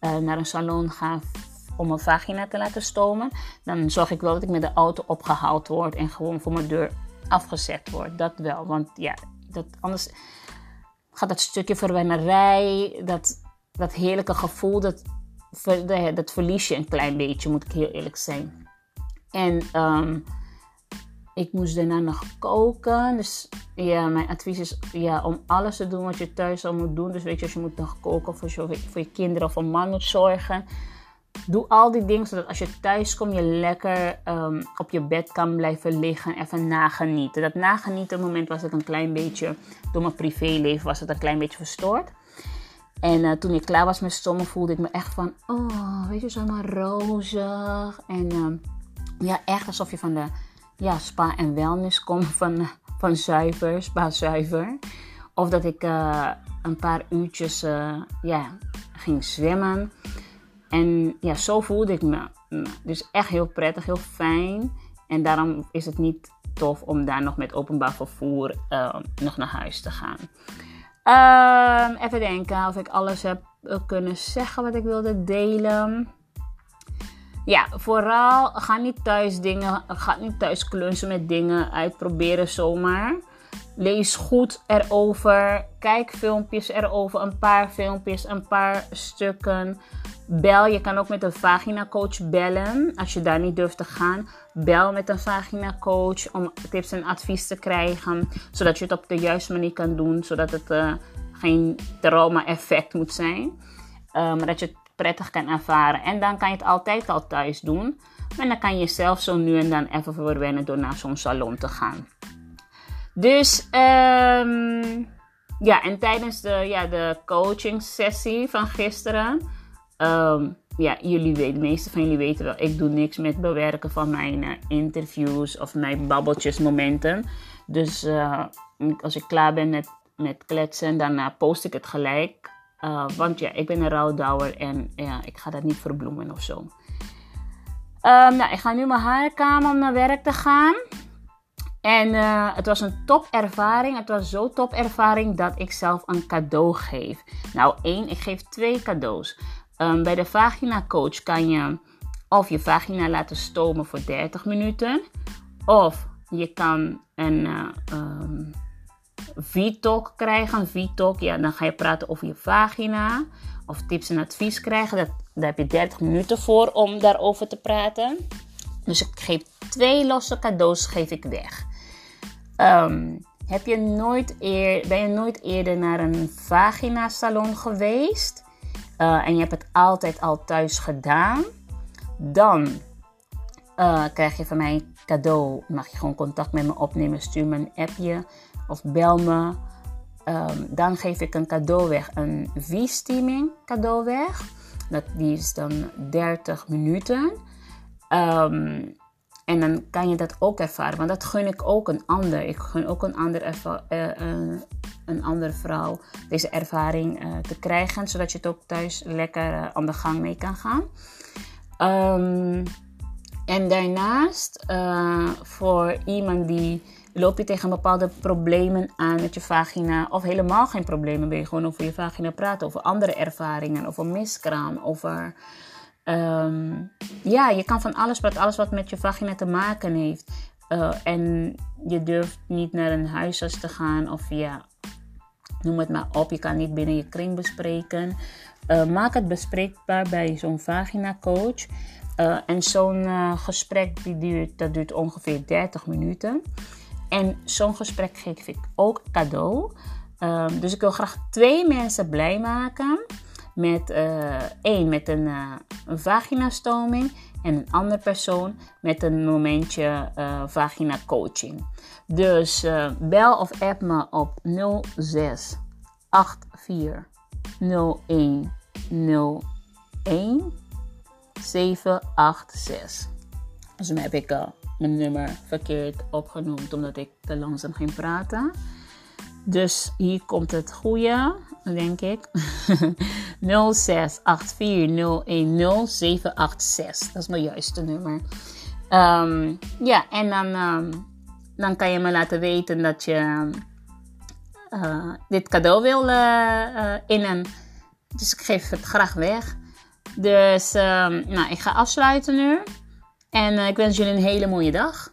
uh, naar een salon ga om mijn vagina te laten stomen, dan zorg ik wel dat ik met de auto opgehaald word en gewoon voor mijn deur afgezet word. Dat wel, want ja, dat, anders gaat dat stukje verwennerij, dat, dat heerlijke gevoel, dat, dat verlies je een klein beetje, moet ik heel eerlijk zijn. En um, ik moest daarna nog koken. Dus ja, mijn advies is ja, om alles te doen wat je thuis al moet doen. Dus weet je, als je moet nog koken voor je, voor je kinderen of een man moet zorgen Doe al die dingen zodat als je thuis komt, je lekker um, op je bed kan blijven liggen. Even nagenieten. Dat nagenieten moment was het een klein beetje, door mijn privéleven was het een klein beetje verstoord. En uh, toen ik klaar was met stommen, voelde ik me echt van, oh, weet je, zo maar rozig. En um, ja, echt alsof je van de ja, spa en wellness komt van, van zuiver, spa zuiver. Of dat ik uh, een paar uurtjes uh, ja, ging zwemmen. En ja, zo voelde ik me. Dus echt heel prettig, heel fijn. En daarom is het niet tof om daar nog met openbaar vervoer uh, nog naar huis te gaan. Uh, even denken of ik alles heb kunnen zeggen wat ik wilde delen. Ja, vooral ga niet thuis dingen, ga niet thuis klunsen met dingen uitproberen zomaar. Lees goed erover. Kijk filmpjes erover. Een paar filmpjes, een paar stukken. Bel, je kan ook met een vagina coach bellen. Als je daar niet durft te gaan, bel met een vagina coach om tips en advies te krijgen. Zodat je het op de juiste manier kan doen. Zodat het uh, geen trauma-effect moet zijn. Uh, maar dat je het prettig kan ervaren. En dan kan je het altijd al thuis doen. Maar dan kan je zelf zo nu en dan even verwennen door naar zo'n salon te gaan. Dus um, ja, en tijdens de, ja, de coaching sessie van gisteren Um, ja, jullie weten, de meeste van jullie weten wel, ik doe niks met bewerken van mijn uh, interviews of mijn babbeltjesmomenten. Dus uh, als ik klaar ben met, met kletsen, dan post ik het gelijk. want ja, ik ben een rouwdouwer en ja, ik ga dat niet verbloemen of zo. Um, nou, ik ga nu mijn haar kamer om naar werk te gaan. En uh, het was een topervaring. Het was zo topervaring dat ik zelf een cadeau geef. Nou, één, ik geef twee cadeaus. Um, bij de vagina coach kan je of je vagina laten stomen voor 30 minuten. Of je kan een uh, um, V-talk krijgen. V-talk, ja, dan ga je praten over je vagina. Of tips en advies krijgen. Dat, daar heb je 30 minuten voor om daarover te praten. Dus ik geef twee losse cadeaus geef ik weg. Um, heb je nooit eer, ben je nooit eerder naar een vagina salon geweest? uh, en je hebt het altijd al thuis gedaan, dan uh, krijg je van mij een cadeau. Mag je gewoon contact met me opnemen, stuur me een appje of bel me. Um, dan geef ik een cadeau weg, een V-steaming cadeau weg. Dat, die is dan 30 minuten. Um, en dan kan je dat ook ervaren. Want dat gun ik ook een ander. Ik gun ook een ander uh, een andere vrouw deze ervaring uh, te krijgen. Zodat je het ook thuis lekker aan de gang mee kan gaan. Um, en daarnaast, voor iemand die loop je tegen bepaalde problemen aan met je vagina. Of helemaal geen problemen, ben je gewoon over je vagina praten. Over andere ervaringen, over miskraam, over Ehm, ja, je kan van alles wat, alles wat met je vagina te maken heeft. Uh, en je durft niet naar een huisarts te gaan of ja, noem het maar op. Je kan niet binnen je kring bespreken. Uh, maak het bespreekbaar bij zo'n vagina coach. Uh, en zo'n gesprek die duurt, dat duurt ongeveer 30 minuten. En zo'n gesprek geef ik ook cadeau. Um, dus ik wil graag twee mensen blij maken. Met uh, één met een, een vaginastoming en een andere persoon met een momentje vagina coaching. Dus bel of app me op 06 84 01 01 786. Dus dan heb ik uh, mijn nummer verkeerd opgenoemd omdat ik te langzaam ging praten. Dus hier komt het goede, denk ik. 0684010786. Dat is mijn juiste nummer. Um, ja, en dan, um, dan kan je me laten weten dat je uh, dit cadeau wil uh, uh, innen. Dus ik geef het graag weg. Dus um, nou, ik ga afsluiten nu. En ik wens jullie een hele mooie dag.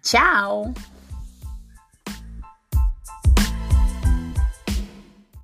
Ciao!